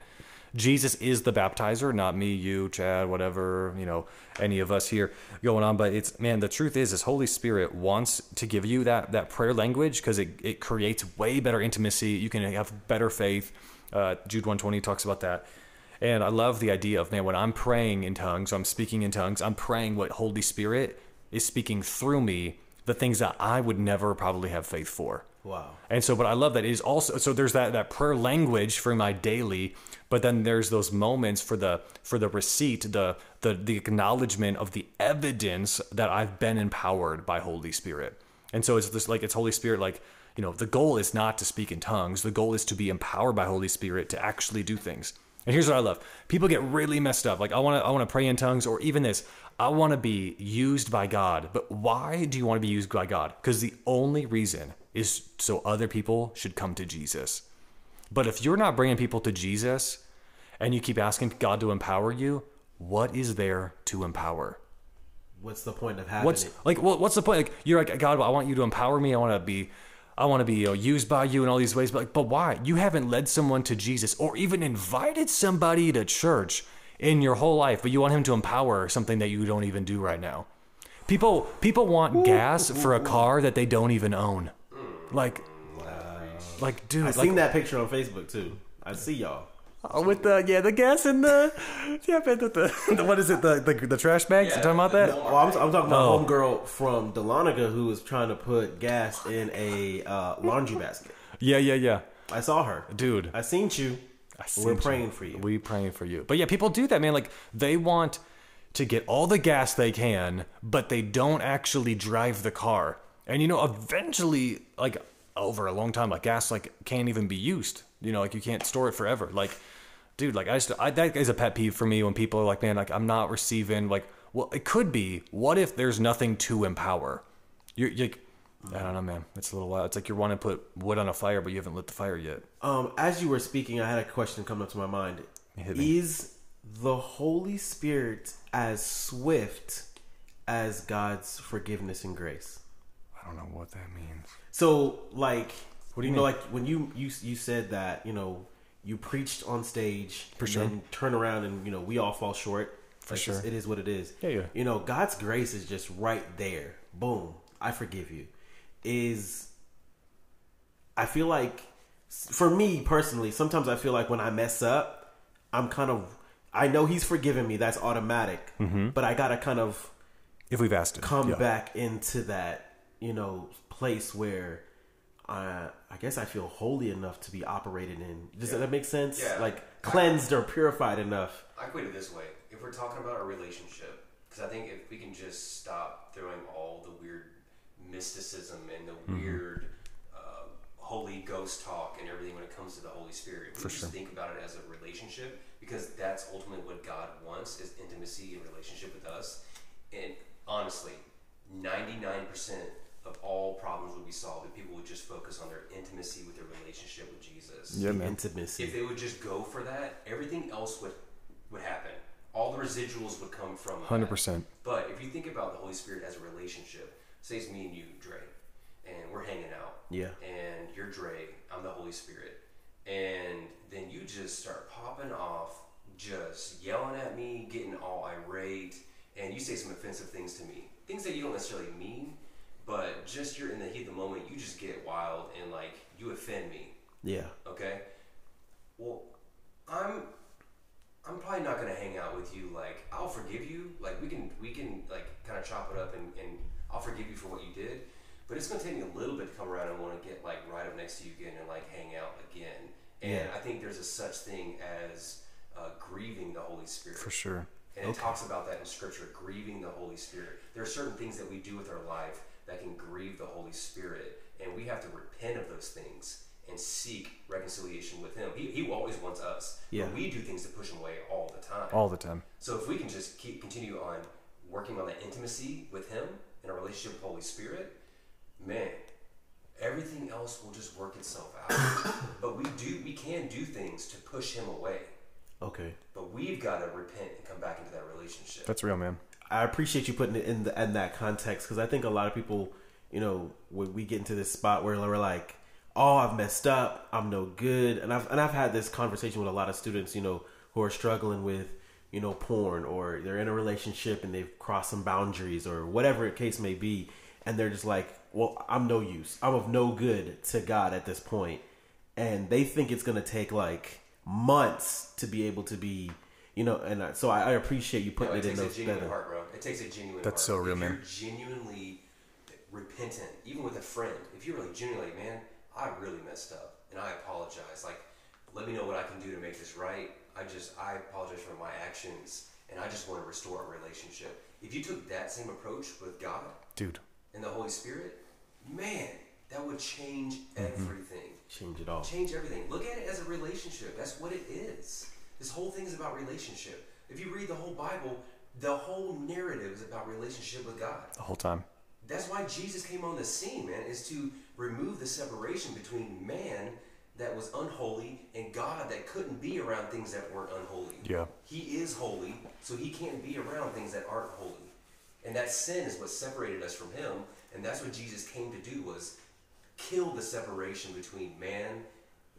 Speaker 3: Jesus is the baptizer, not me, you, Chad, whatever, you know, any of us here going on. But it's man, the truth is, is Holy Spirit wants to give you that that prayer language because it, it creates way better intimacy. You can have better faith. Uh, Jude one twenty talks about that. And I love the idea of man, when I'm praying in tongues, I'm speaking in tongues, I'm praying what Holy Spirit is speaking through me, the things that I would never probably have faith for.
Speaker 1: Wow.
Speaker 3: And so, but I love that it is also so there's that that prayer language for my daily, but then there's those moments for the for the receipt, the the the acknowledgement of the evidence that I've been empowered by Holy Spirit. And so it's just like it's Holy Spirit like you know the goal is not to speak in tongues. The goal is to be empowered by Holy Spirit to actually do things. And here's what I love: people get really messed up. Like I want to I want to pray in tongues, or even this. I want to be used by God. But why do you want to be used by God? Because the only reason is so other people should come to Jesus. But if you're not bringing people to Jesus and you keep asking God to empower you, what is there to empower?
Speaker 1: What's the point of having
Speaker 3: What's
Speaker 1: it?
Speaker 3: like? What, what's the point? Like you're like God. I want you to empower me. I want to be, I want to be you know, used by you in all these ways. But like, but why? You haven't led someone to Jesus or even invited somebody to church in your whole life, but you want him to empower something that you don't even do right now. People people want gas for a car that they don't even own. Like, like dude,
Speaker 1: I
Speaker 3: like,
Speaker 1: seen that picture on Facebook too. I see y'all.
Speaker 3: Oh, with the yeah the gas in the yeah the, the, the what is it the the, the trash bags? you talking about that?
Speaker 1: Well, I'm, I'm talking about
Speaker 3: Oh.
Speaker 1: homegirl from Dahlonega who was trying to put gas in a uh, laundry basket.
Speaker 3: Yeah yeah yeah,
Speaker 1: I saw her.
Speaker 3: dude.
Speaker 1: I seen you.
Speaker 3: I
Speaker 1: We're
Speaker 3: seen
Speaker 1: praying
Speaker 3: you.
Speaker 1: for you.
Speaker 3: We praying for you. But yeah, people do that, man. Like they want to get all the gas they can, but they don't actually drive the car. And you know, eventually, like over a long time, like gas like can't even be used. You know, like you can't store it forever. Like, dude, like I just I, that is a pet peeve for me when people are like, man, like I'm not receiving. Like, well, it could be. What if there's nothing to empower? You're, you're like, I don't know, man. It's a little wild. It's like you're wanting to put wood on a fire, but you haven't lit the fire yet.
Speaker 1: Um, as you were speaking, I had a question come up to my mind. Is the Holy Spirit as swift as God's forgiveness and grace?
Speaker 3: Don't know what that means.
Speaker 1: So, like,
Speaker 3: What do you
Speaker 1: know,
Speaker 3: mean?
Speaker 1: like when you you you said that you know you preached on stage
Speaker 3: For
Speaker 1: and
Speaker 3: sure.
Speaker 1: then turn around and you know we all fall short.
Speaker 3: For
Speaker 1: Like,
Speaker 3: sure.
Speaker 1: it's- what it is.
Speaker 3: Yeah, yeah.
Speaker 1: You know, God's grace is just right there. Boom, I forgive you. Is I feel like for me personally, sometimes I feel like when I mess up, I'm kind of I know He's forgiven me. That's automatic. But I gotta kind of
Speaker 3: If we've asked it,
Speaker 1: come
Speaker 3: Mm-hmm. yeah.
Speaker 1: back into that you know place where I I guess I feel holy enough to be operated in. Does that make sense?
Speaker 7: Yeah.
Speaker 1: Like cleansed or purified enough.
Speaker 7: I equate it this way. If we're talking about a relationship, because I think if we can just stop throwing all the weird mysticism and the
Speaker 3: Mm-hmm.
Speaker 7: weird uh, Holy Ghost talk and everything when it comes to the Holy Spirit, we
Speaker 3: For
Speaker 7: just
Speaker 3: sure.
Speaker 7: think about it as a relationship because that's ultimately what God wants is intimacy and relationship with us. And honestly, 99% of all problems would be solved if people would just focus on their intimacy with their relationship with Jesus
Speaker 3: Yeah, man.
Speaker 1: intimacy.
Speaker 7: if they would just go for that, everything else would would happen. All the residuals would come from
Speaker 3: 100%.
Speaker 7: But if you think about the Holy Spirit as a relationship, say it's me and you, Dre, and we're hanging out.
Speaker 1: Yeah.
Speaker 7: And you're Dre, I'm the Holy Spirit, and then you just start popping off, just yelling at me, getting all irate, and you say some offensive things to me, things that you don't necessarily mean, but just you're in the heat of the moment, you just get wild and like you offend me
Speaker 1: Yeah.
Speaker 7: okay well i'm i'm probably not gonna hang out with you like i'll forgive you like we can we can like kind of chop it up and, and i'll forgive you for what you did but it's gonna take me a little bit to come around and want to get like right up next to you again and like hang out again and
Speaker 1: Yeah.
Speaker 7: i think there's a such thing as uh, grieving the holy spirit
Speaker 3: For sure.
Speaker 7: and it talks about that in scripture, grieving the Holy Spirit. There are certain things that we do with our life that can grieve the Holy Spirit, and we have to repent of those things and seek reconciliation with Him. He, he always wants us,
Speaker 1: Yeah.
Speaker 7: but we do things to push Him away all the time.
Speaker 3: All the time.
Speaker 7: So if we can just keep continue on working on that intimacy with Him in a relationship with Holy Spirit, man, everything else will just work itself out. but we do we can do things to push Him away.
Speaker 1: Okay.
Speaker 7: But we've got to repent and come back into that relationship.
Speaker 3: That's real, man.
Speaker 1: I appreciate you putting it in the, in that context because I think a lot of people, you know, when we get into this spot where we're like, "Oh, I've messed up. I'm no good," and I've and I've had this conversation with a lot of students, you know, who are struggling with, you know, porn or they're in a relationship and they've crossed some boundaries or whatever the case may be, and they're just like, "Well, I'm no use. I'm of no good to God at this point," and they think it's gonna take like months to be able to be. You know, and I, so I, I appreciate you
Speaker 7: No,
Speaker 1: putting
Speaker 7: it
Speaker 1: it in
Speaker 7: takes a genuine
Speaker 1: that-
Speaker 7: heart, bro. It takes a genuine
Speaker 3: That's
Speaker 7: heart.
Speaker 3: so real,
Speaker 7: if
Speaker 3: man.
Speaker 7: You're genuinely repentant, even with a friend. If you're really genuinely, like, man, I really messed up, and I apologize. Like, let me know what I can do to make this right. I just, I apologize for my actions, and I just want to restore our relationship. If you took that same approach with God
Speaker 3: Dude.
Speaker 7: and the Holy Spirit, man, that would change
Speaker 3: Mm-hmm.
Speaker 7: everything
Speaker 1: change it all.
Speaker 7: change everything. Look at it as a relationship. That's what it is. This whole thing is about relationship. If you read the whole Bible, the whole narrative is about relationship with God.
Speaker 3: The whole time.
Speaker 7: That's why Jesus came on the scene, man, is to remove the separation between man that was unholy and God that couldn't be around things that weren't unholy.
Speaker 3: Yeah.
Speaker 7: He is holy, so he can't be around things that aren't holy. And that sin is what separated us from him, and that's what Jesus came to do was kill the separation between man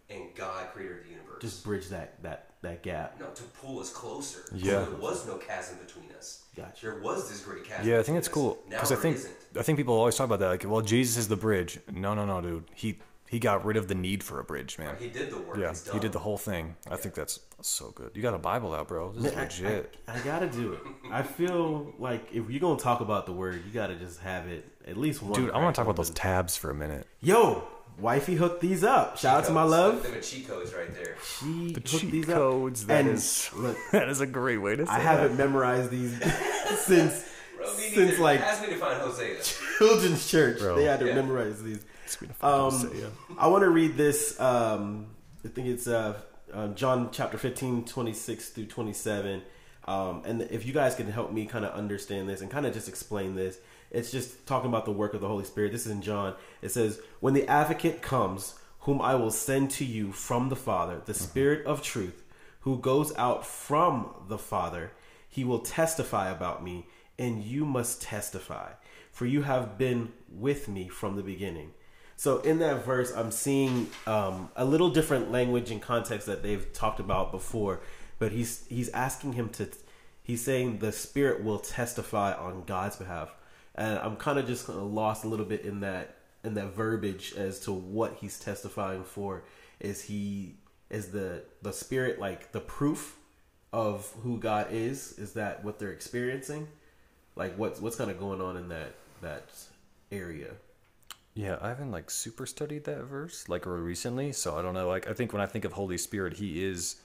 Speaker 7: and God, creator of the universe.
Speaker 1: Just bridge that that that gap.
Speaker 7: no, to pull us closer. So
Speaker 3: Yeah.
Speaker 7: there was no chasm between us.
Speaker 1: Gotcha.
Speaker 7: There was this great chasm.
Speaker 3: Yeah, I think
Speaker 7: between
Speaker 3: it's
Speaker 7: us.
Speaker 3: cool
Speaker 7: Now
Speaker 3: because I think
Speaker 7: isn't.
Speaker 3: I think people always talk about that. Like, well, Jesus is the bridge. No, no, no, dude. He he got rid of the need for a bridge, man.
Speaker 7: He did the work.
Speaker 3: Yeah, he did the whole thing. I think that's so good. You got a Bible out, bro. This is
Speaker 1: Man, I-
Speaker 3: legit.
Speaker 1: I, I gotta do it. I feel like if you're gonna talk about the word, you gotta just have it at least one.
Speaker 3: Dude, I want to talk about those tabs for a minute.
Speaker 1: Yo, wifey hooked these up. Shout out to my love.
Speaker 7: Them are cheat codes right there.
Speaker 1: She hooked
Speaker 3: cheat
Speaker 1: these
Speaker 3: codes,
Speaker 1: up.
Speaker 3: that
Speaker 1: and
Speaker 3: is-
Speaker 1: look,
Speaker 3: That is a great way to say
Speaker 1: I
Speaker 3: that.
Speaker 1: haven't memorized these since
Speaker 7: Bro,
Speaker 1: since
Speaker 7: neither.
Speaker 1: like
Speaker 7: ask me to find Hosea.
Speaker 1: children's church.
Speaker 3: Bro.
Speaker 1: They had to
Speaker 7: Yeah.
Speaker 1: memorize these. Um,
Speaker 3: Hosea.
Speaker 1: I want to read this. Um, I think it's uh, uh, John chapter 15, 26 through 27. Um, and if you guys can help me kind of understand this and kind of just explain this, it's just talking about the work of the Holy Spirit. This is in John. It says, When the advocate comes, whom I will send to you from the Father, the Spirit of truth, who goes out from the Father, he will testify about me, and you must testify, for you have been with me from the beginning. So in that verse, I'm seeing um, a little different language and context that they've talked about before, but he's he's asking him to. He's saying the Spirit will testify on God's behalf, and I'm kind of just lost a little bit in that in that verbiage as to what he's testifying for. Is he is the the Spirit like the proof of who God is? Is that what they're experiencing? Like what's what's kind of going on in that that area?
Speaker 3: Yeah, I haven't like super studied that verse like recently, so I don't know. Like I think when I think of Holy Spirit, he is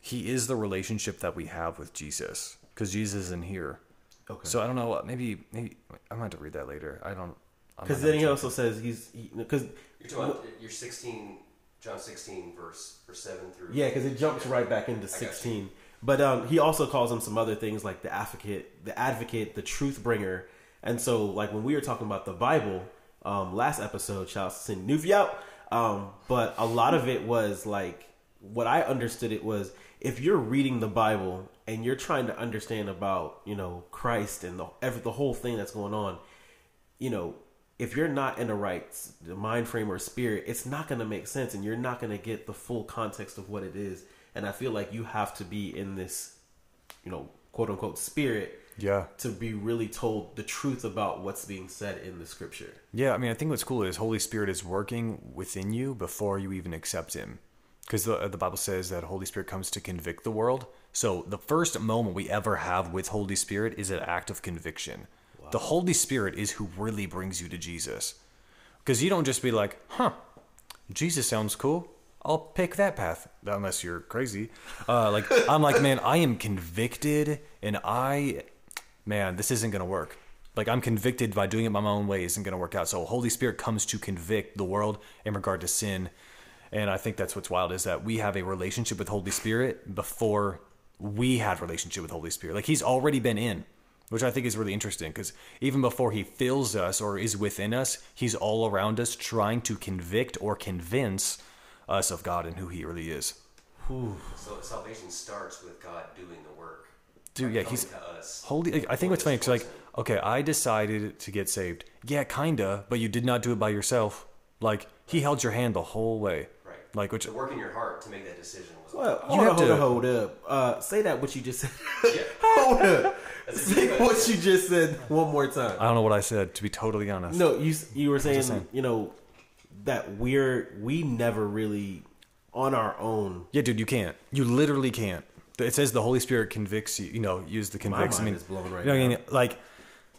Speaker 3: he is the relationship that we have with Jesus because Jesus isn't here.
Speaker 1: Okay.
Speaker 3: So I don't know. Maybe maybe I might have to read that later. I don't.
Speaker 1: Because then he
Speaker 3: sure.
Speaker 1: also says he's because
Speaker 7: You're talking about your 16, John 16, verse, verse 7 through.
Speaker 1: yeah, because it jumps right back into sixteen. But um, he also calls him some other things like the advocate, the advocate, the truth bringer. And so, like when we were talking about the Bible um, last episode, shouts to Cindy Newfie out. Um, but a lot of it was like what I understood. It was if you're reading the Bible and you're trying to understand about you know Christ and the every the whole thing that's going on, you know, if you're not in the right mind frame or spirit, it's not going to make sense and you're not going to get the full context of what it is. And I feel like you have to be in this, you know, quote unquote spirit
Speaker 3: Yeah.
Speaker 1: to be really told the truth about what's being said in the scripture.
Speaker 3: Yeah, I mean, I think what's cool is Holy Spirit is working within you before you even accept Him, because the the Bible says that Holy Spirit comes to convict the world. So the first moment we ever have with Holy Spirit is an act of conviction. The Holy Spirit is who really brings you to Jesus, because you don't just be like, "Huh, Jesus sounds cool." I'll pick that path, unless you're crazy. Uh, like I'm like, man, I am convicted, and I, man, this isn't gonna work. Like I'm convicted by doing it my own way isn't gonna work out. So Holy Spirit comes to convict the world in regard to sin, and I think that's what's wild is that we have a relationship with Holy Spirit before we had relationship with Holy Spirit. Like He's already been in, which I think is really interesting because even before He fills us or is within us, He's all around us, trying to convict or convince us of God and who He really is.
Speaker 7: So salvation starts with God doing the work.
Speaker 3: Dude, yeah, he's
Speaker 7: to us.
Speaker 3: holy. Like, I think what's funny, cause like, okay, I decided to get saved. Yeah, kinda, but you did not do it by yourself. Like, he held your hand the whole way.
Speaker 7: Right.
Speaker 3: Like, which
Speaker 7: The work in your heart to make that decision was.
Speaker 1: Well,
Speaker 3: You
Speaker 1: hold
Speaker 3: have
Speaker 1: hold
Speaker 3: to-
Speaker 1: hold up. Uh, say that what you just said. hold up. Say what you just said one more time.
Speaker 3: I don't know what I said. To be totally honest.
Speaker 1: No, you you were saying,
Speaker 3: saying?
Speaker 1: you know that we're we never really on our own.
Speaker 3: Yeah, dude, you can't. You literally can't. It says the Holy Spirit convicts you. You know, use the convicts. I
Speaker 1: mind
Speaker 3: mean,
Speaker 1: is blown right
Speaker 3: you know what I
Speaker 1: now.
Speaker 3: mean? Like,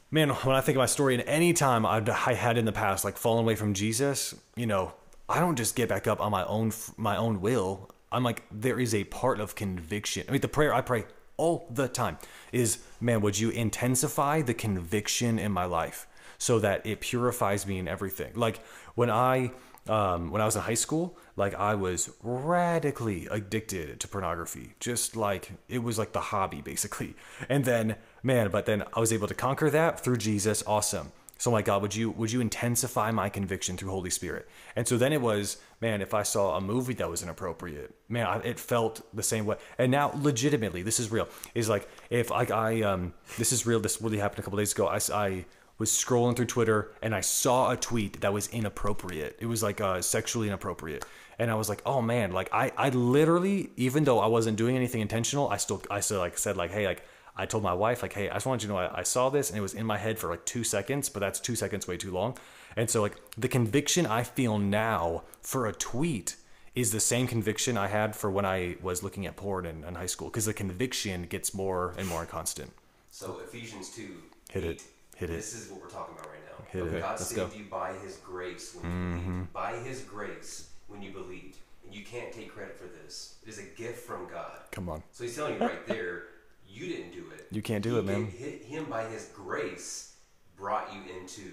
Speaker 3: man, when I think of my story, and any time I've, I had in the past, like fallen away from Jesus, you know, I don't just get back up on my own my own will. I'm like, there is a part of conviction. I mean, the prayer I pray all the time is, man, would you intensify the conviction in my life so that it purifies me in everything? Like when I um, when I was in high school, like I was radically addicted to pornography. Just like it was like the hobby basically. And then, man, but then I was able to conquer that through Jesus. Awesome. So I'm God, would you would you intensify my conviction through Holy Spirit? And so then it was, man, if I saw a movie that was inappropriate, man, I, it felt the same way. And now, legitimately, this is real. Is like if like I um this is real. This really happened a couple days ago. I, I was scrolling through Twitter and I saw a tweet that was inappropriate. It was like uh, sexually inappropriate, and I was like, oh man, like I I literally even though I wasn't doing anything intentional, I still I still like said like, hey, like I told my wife, like, hey, I just wanted you to know I, I saw this and it was in my head for like two seconds, but that's two seconds way too long. And so, like, the conviction I feel now for a tweet is the same conviction I had for when I was looking at porn in, in high school because the conviction gets more and more constant.
Speaker 7: So Ephesians two.
Speaker 3: Hit it.
Speaker 7: 8,
Speaker 3: Hit it.
Speaker 7: This is what we're talking about right now.
Speaker 3: Hit it.
Speaker 7: God
Speaker 1: Let's
Speaker 7: saved
Speaker 1: go. Mm-hmm.
Speaker 7: you by His grace when you believed. By His grace when you believed, and you can't take credit for this. It is a gift from God.
Speaker 3: Come on.
Speaker 7: So He's telling you right there, you didn't do it.
Speaker 3: You can't do
Speaker 7: He
Speaker 3: it, man.
Speaker 7: gave- hi- Him by His grace brought you into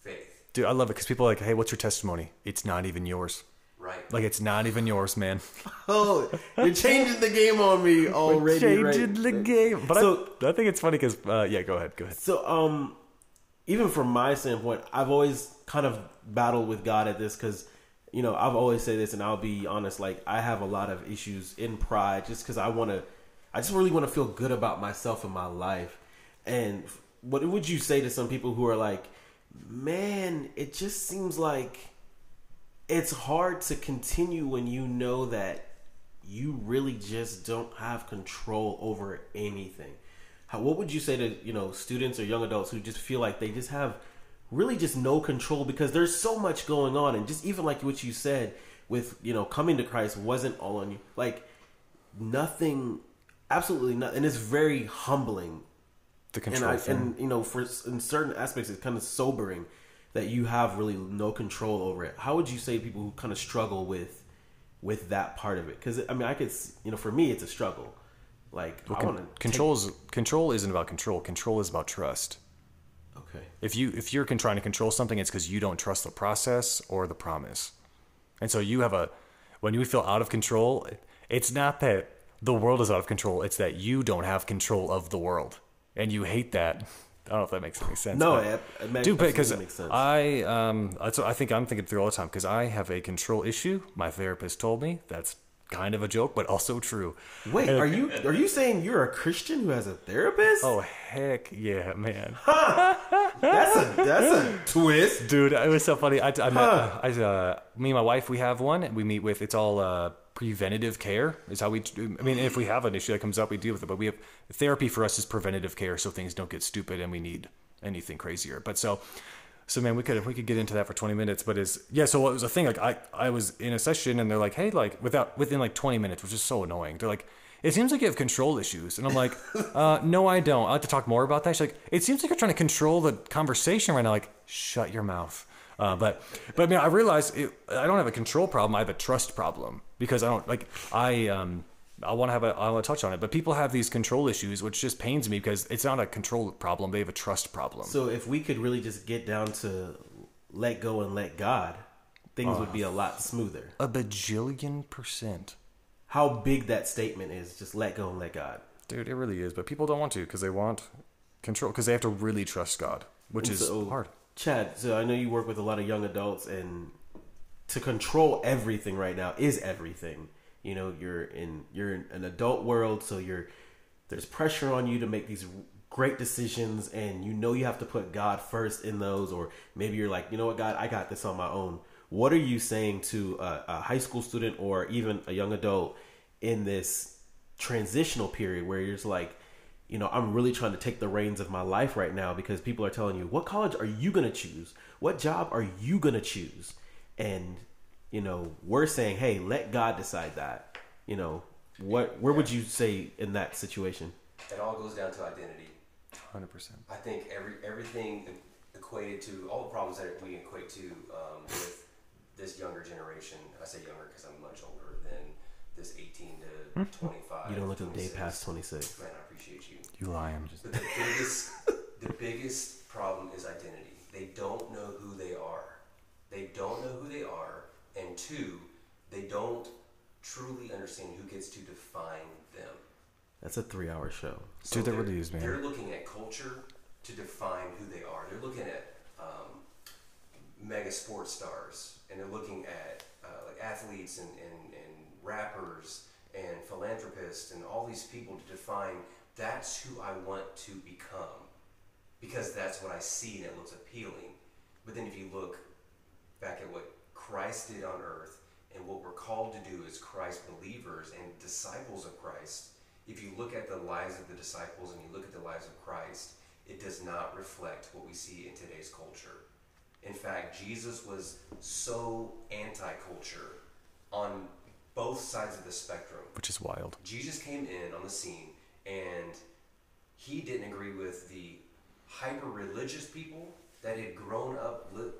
Speaker 7: faith.
Speaker 3: Dude, I love it because people are like, hey, what's your testimony? It's not even yours.
Speaker 7: Right.
Speaker 3: Like, it's not even yours, man.
Speaker 1: Oh, you're changing the game on me already.
Speaker 3: Changing
Speaker 1: right?
Speaker 3: the game. But
Speaker 1: So-
Speaker 3: I, I think it's funny because, uh, yeah, go ahead. Go ahead.
Speaker 1: So, um, even from my standpoint, I've always kind of battled with God at this because, you know, I've always said this, and I'll be honest, like I have a lot of issues in pride, just because I want to, I just really want to feel good about myself and my life. And what would you say to some people who are like, man, it just seems like it's hard to continue when you know that you really just don't have control over anything. How, what would you say to you know students or young adults who just feel like they just have really just no control because there's so much going on and just even like what you said with you know coming to Christ wasn't all on you like nothing absolutely not. and it's very humbling
Speaker 3: The
Speaker 1: and
Speaker 3: control
Speaker 1: I,
Speaker 3: thing.
Speaker 1: and you know for in certain aspects it's kind of sobering that you have really no control over it how would you say people who kind of struggle with with that part of it because i mean i could you know for me it's a struggle like i
Speaker 3: Con-
Speaker 1: want to
Speaker 3: control is control isn't about control. Control is about trust.
Speaker 1: okay
Speaker 3: If you if you're con- trying to control something, it's because you don't trust the process or the promise. And so you have a when you feel out of control, it's not that the world is out of control. It's that you don't have control of the world, and you hate that. I don't know if that makes any sense.
Speaker 1: No, it- it makes-
Speaker 3: dude, because
Speaker 1: sense.
Speaker 3: I um I think I'm thinking through all the time because I have a control issue. My therapist told me that's kind of a joke, but also true.
Speaker 1: wait
Speaker 3: And-
Speaker 1: are you are you saying you're a christian who has a therapist
Speaker 3: Oh heck yeah, man.
Speaker 1: that's a that's a twist
Speaker 3: Dude, it was so funny. I, I met, I, uh, me and my wife, we have one. And we meet with, it's all uh, preventative care, is how we, I mean, if we have an issue that comes up, we deal with it. But we have, therapy for us is preventative care, so things don't get stupid and we need anything crazier. But so, so man, we could, we could get into that for 20 minutes. But is, yeah, so it was a thing, like, I, I was in a session and they're like, hey, like, without, within like 20 minutes, which is so annoying. They're like, it seems like you have control issues. And I'm like, uh, no, I don't. I'd like to talk more about that. She's like, it seems like you're trying to control the conversation right now. Like, shut your mouth. Uh, but, but I mean, I realized it, I don't have a control problem. I have a trust problem because I don't like, I, um, I want to have a, I want to touch on it, but people have these control issues, which just pains me because it's not a control problem. They have a trust problem.
Speaker 1: so if we could really just get down to let go and let god things would be a lot smoother
Speaker 3: a bajillion percent.
Speaker 1: how big that statement is just let go and let god
Speaker 3: Dude, it really is. But people don't want to because they want control because they have to really trust God, which is
Speaker 1: So,
Speaker 3: hard.
Speaker 1: Chad, so I know you work with a lot of young adults, and to control everything right now is everything. You know, you're in you're in an adult world, so you're there's pressure on you to make these great decisions, and you know you have to put God first in those, or maybe you're like, you know what, God, I got this on my own. What are you saying to a, a high school student or even a young adult in this transitional period where you're just like, you know, I'm really trying to take the reins of my life right now because people are telling you, what college are you going to choose? What job are you going to choose? And, you know, we're saying, hey, let God decide that. You know, what, where would you say in that situation?
Speaker 7: It all goes down to identity.
Speaker 3: 100%.
Speaker 7: I think every everything equated to all the problems that we equate to um, with this younger generation. I say younger because I'm much older than this 18 to 25.
Speaker 1: You don't look a day past 26.
Speaker 7: Man, I appreciate you.
Speaker 3: You lying.
Speaker 7: But the biggest, the biggest problem is identity. They don't know who they are. They don't know who they are, and two, they don't truly understand who gets to define them.
Speaker 1: That's a three hour show.
Speaker 3: Dude, that really is, man.
Speaker 7: They're looking at culture to define who they are. They're looking at um, mega sports stars and they're looking at uh, like athletes and, and, and rappers and philanthropists and all these people to define that's who I want to become because that's what I see and it looks appealing. But then if you look back at what Christ did on earth and what we're called to do as Christ believers and disciples of Christ, if you look at the lives of the disciples and you look at the lives of Christ, it does not reflect what we see in today's culture. In fact, Jesus was so anti culture on both sides of the spectrum.
Speaker 3: Which is wild.
Speaker 7: Jesus came in on the scene and he didn't agree with the hyper religious people that had grown up li-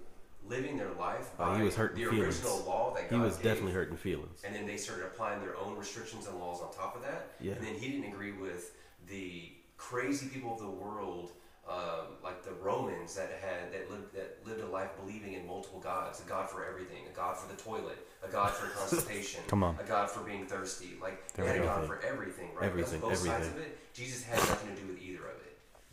Speaker 7: living their life
Speaker 1: Oh,
Speaker 7: by
Speaker 1: he was hurting
Speaker 7: the
Speaker 1: feelings.
Speaker 7: original law that
Speaker 1: He was
Speaker 7: gave.
Speaker 1: definitely hurting feelings.
Speaker 7: And then they started applying their own restrictions and laws on top of that.
Speaker 1: Yeah.
Speaker 7: And then he didn't agree with the crazy people of the world, um, like the Romans that had that lived that lived a life believing in multiple gods, a god for everything, a god for the toilet, a god for constipation,
Speaker 3: Come on.
Speaker 7: a god for being thirsty. Like
Speaker 3: There
Speaker 7: they had a
Speaker 3: go.
Speaker 7: god for everything, right?
Speaker 1: Everything,
Speaker 7: both sides of it. Jesus had nothing to do with either of it.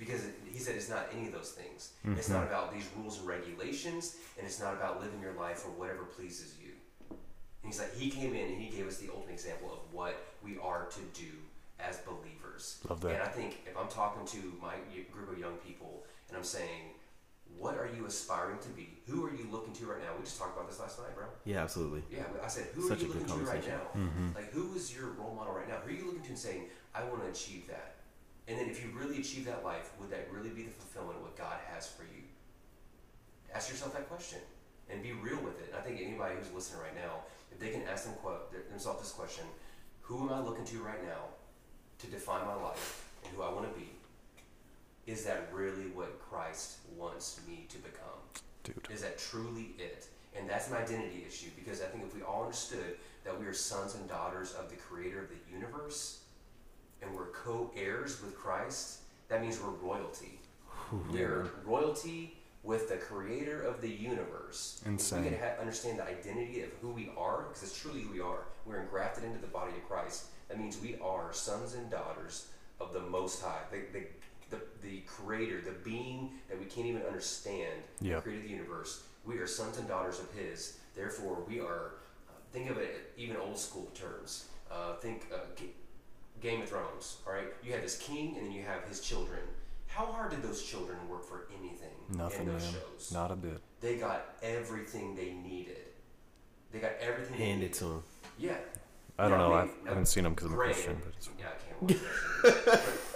Speaker 7: Because he said it's not any of those things. It's
Speaker 3: Mm-hmm.
Speaker 7: not about these rules and regulations, and it's not about living your life for whatever pleases you. And he's like, he came in and he gave us the ultimate example of what we are to do as believers.
Speaker 3: Love that.
Speaker 7: And I think if I'm talking to my group of young people and I'm saying, what are you aspiring to be? Who are you looking to right now? We just talked about this last night, bro.
Speaker 1: Yeah, absolutely.
Speaker 7: Yeah, I said, who
Speaker 1: Such
Speaker 7: are you looking to right now?
Speaker 3: Mm-hmm.
Speaker 7: Like, who is your role model right now? Who are you looking to and saying, I want to achieve that? And then if you really achieve that life, would that really be the fulfillment of what God has for you? Ask yourself that question and be real with it. And I think anybody who's listening right now, if they can ask them, themselves this question, who am I looking to right now to define my life and who I want to be? Is that really what Christ wants me to become?
Speaker 3: Dude.
Speaker 7: Is that truly it? And that's an identity issue because I think if we all understood that we are sons and daughters of the creator of the universe and we're co heirs with Christ, that means we're royalty. We're royalty with the creator of the universe. If
Speaker 3: Insane.
Speaker 7: we can ha- understand the identity of who we are, because it's truly who we are, we're engrafted into the body of Christ. That means we are sons and daughters of the Most High, the, the, the, the creator, the being that we can't even understand,
Speaker 3: Yep.
Speaker 7: created the universe. We are sons and daughters of His. Therefore, we are, uh, think of it even old school terms. Uh, think uh, Game of Thrones, all right? You have this king and then you have his children. How hard did those children work for anything
Speaker 3: Nothing,
Speaker 7: in
Speaker 3: man.
Speaker 7: those shows?
Speaker 3: Not a bit.
Speaker 7: They got everything they needed. They got everything they
Speaker 1: Hand
Speaker 7: needed.
Speaker 1: to him.
Speaker 7: Yeah.
Speaker 3: I don't
Speaker 7: Yeah,
Speaker 3: know.
Speaker 7: mean,
Speaker 3: I haven't seen them because I'm a
Speaker 7: granted-
Speaker 3: Christian, but it's-
Speaker 7: yeah, I can't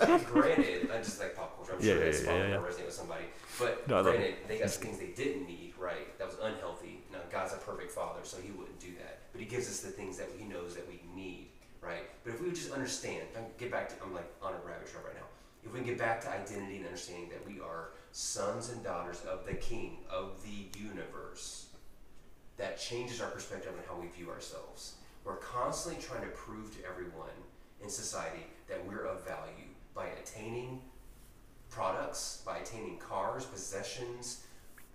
Speaker 7: watch that. Granted, I just like pop culture. I'm
Speaker 3: Yeah,
Speaker 7: sure
Speaker 3: yeah,
Speaker 7: that's
Speaker 3: yeah,
Speaker 7: probably
Speaker 3: yeah,
Speaker 7: gonna resonate with somebody. But
Speaker 3: No, I love
Speaker 7: granted, they got some things they didn't need, right? That was unhealthy. Now God's a perfect Father, so He wouldn't do that. But He gives us the things that He knows that we need, right? But if we would just understand, if I get back to, I'm like on a rabbit trail right now. If we can get back to identity and understanding that we are sons and daughters of the King of the universe, that changes our perspective on how we view ourselves. We're constantly trying to prove to everyone in society that we're of value by attaining products, by attaining cars, possessions,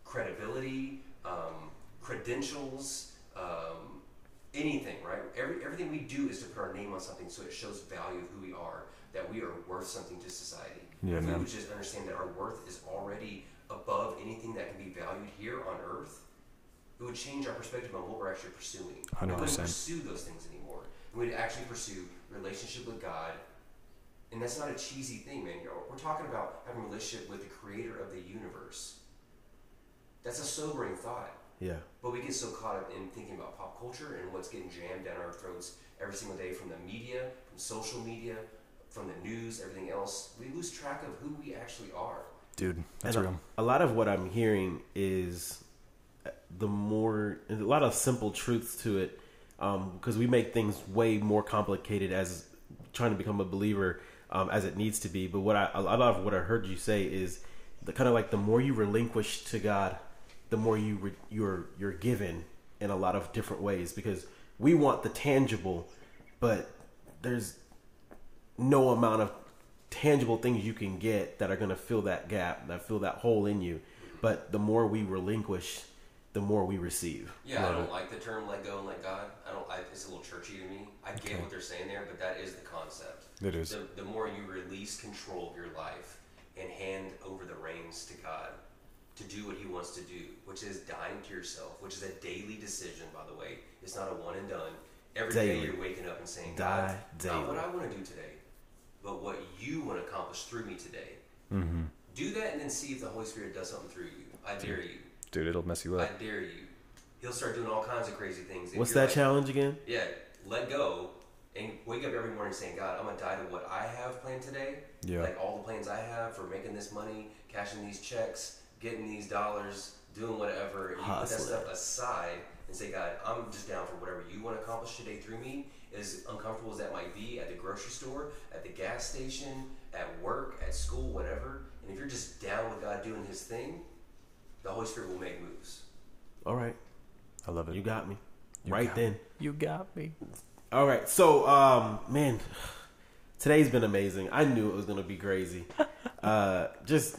Speaker 7: credibility, um, credentials, um, anything, right? Every, everything we do is to put our name on something so it shows value of who we are, that we are worth something to society.
Speaker 3: Yeah,
Speaker 7: if we
Speaker 3: man.
Speaker 7: would just understand that our worth is already above anything that can be valued here on earth, it would change our perspective on what we're actually pursuing. We wouldn't pursue those things anymore. We'd actually pursue relationship with God, and that's not a cheesy thing, man. We're talking about having a relationship with the creator of the universe. That's a sobering thought.
Speaker 1: Yeah.
Speaker 7: But we get so caught up in thinking about pop culture and what's getting jammed down our throats every single day from the media, from social media, from the news, everything else. We lose track of who we actually are.
Speaker 3: Dude, that's
Speaker 1: And a-
Speaker 3: real.
Speaker 1: A, lot of what I'm hearing is uh, the more a lot of simple truths to it because we make things way more complicated as trying to become a believer um, as it needs to be. But what I a lot of what I heard you say is the kind of like the more you relinquish to God, the more you re, you're you're given in a lot of different ways because we want the tangible, but there's no amount of tangible things you can get that are going to fill that gap, that fill that hole in you. But the more we relinquish, the more we receive.
Speaker 7: Yeah, I don't like the term "let go" and "let God." I don't. I, it's a little churchy to me. I get
Speaker 3: Okay.
Speaker 7: what they're saying there, but that is the concept.
Speaker 3: It is.
Speaker 7: The, the more you release control of your life and hand over the reins to God, to do what He wants to do, which is dying to yourself, which is a daily decision, by the way. It's not a one and done. Every day
Speaker 1: Daily.
Speaker 7: you're waking up and saying,
Speaker 1: Die
Speaker 7: God, not what. I want to do today, but what you want to accomplish through me today.
Speaker 3: Mm-hmm.
Speaker 7: Do that and then see if the Holy Spirit does something through you. I dare you.
Speaker 3: Dude, it'll mess you up.
Speaker 7: I dare you. He'll start doing all kinds of crazy things.
Speaker 1: What's that
Speaker 7: like-
Speaker 1: challenge again?
Speaker 7: Yeah, let go and wake up every morning saying, God, I'm gonna die to what I have planned today.
Speaker 3: Yeah.
Speaker 7: Like all the plans I have for making this money, cashing these checks, getting these dollars, doing whatever. And you put that stuff aside and say, God, I'm just down for whatever you want to accomplish today through me. As uncomfortable as that might be at the grocery store, at the gas station, at work, at school, whatever. And if you're just down with God doing His thing, the Holy Spirit will make moves.
Speaker 1: All right,
Speaker 3: I love it.
Speaker 1: you got me. right
Speaker 3: got
Speaker 1: then.
Speaker 3: You got me.
Speaker 1: All right, so um, man, today's been amazing. I knew it was gonna be crazy. Uh, just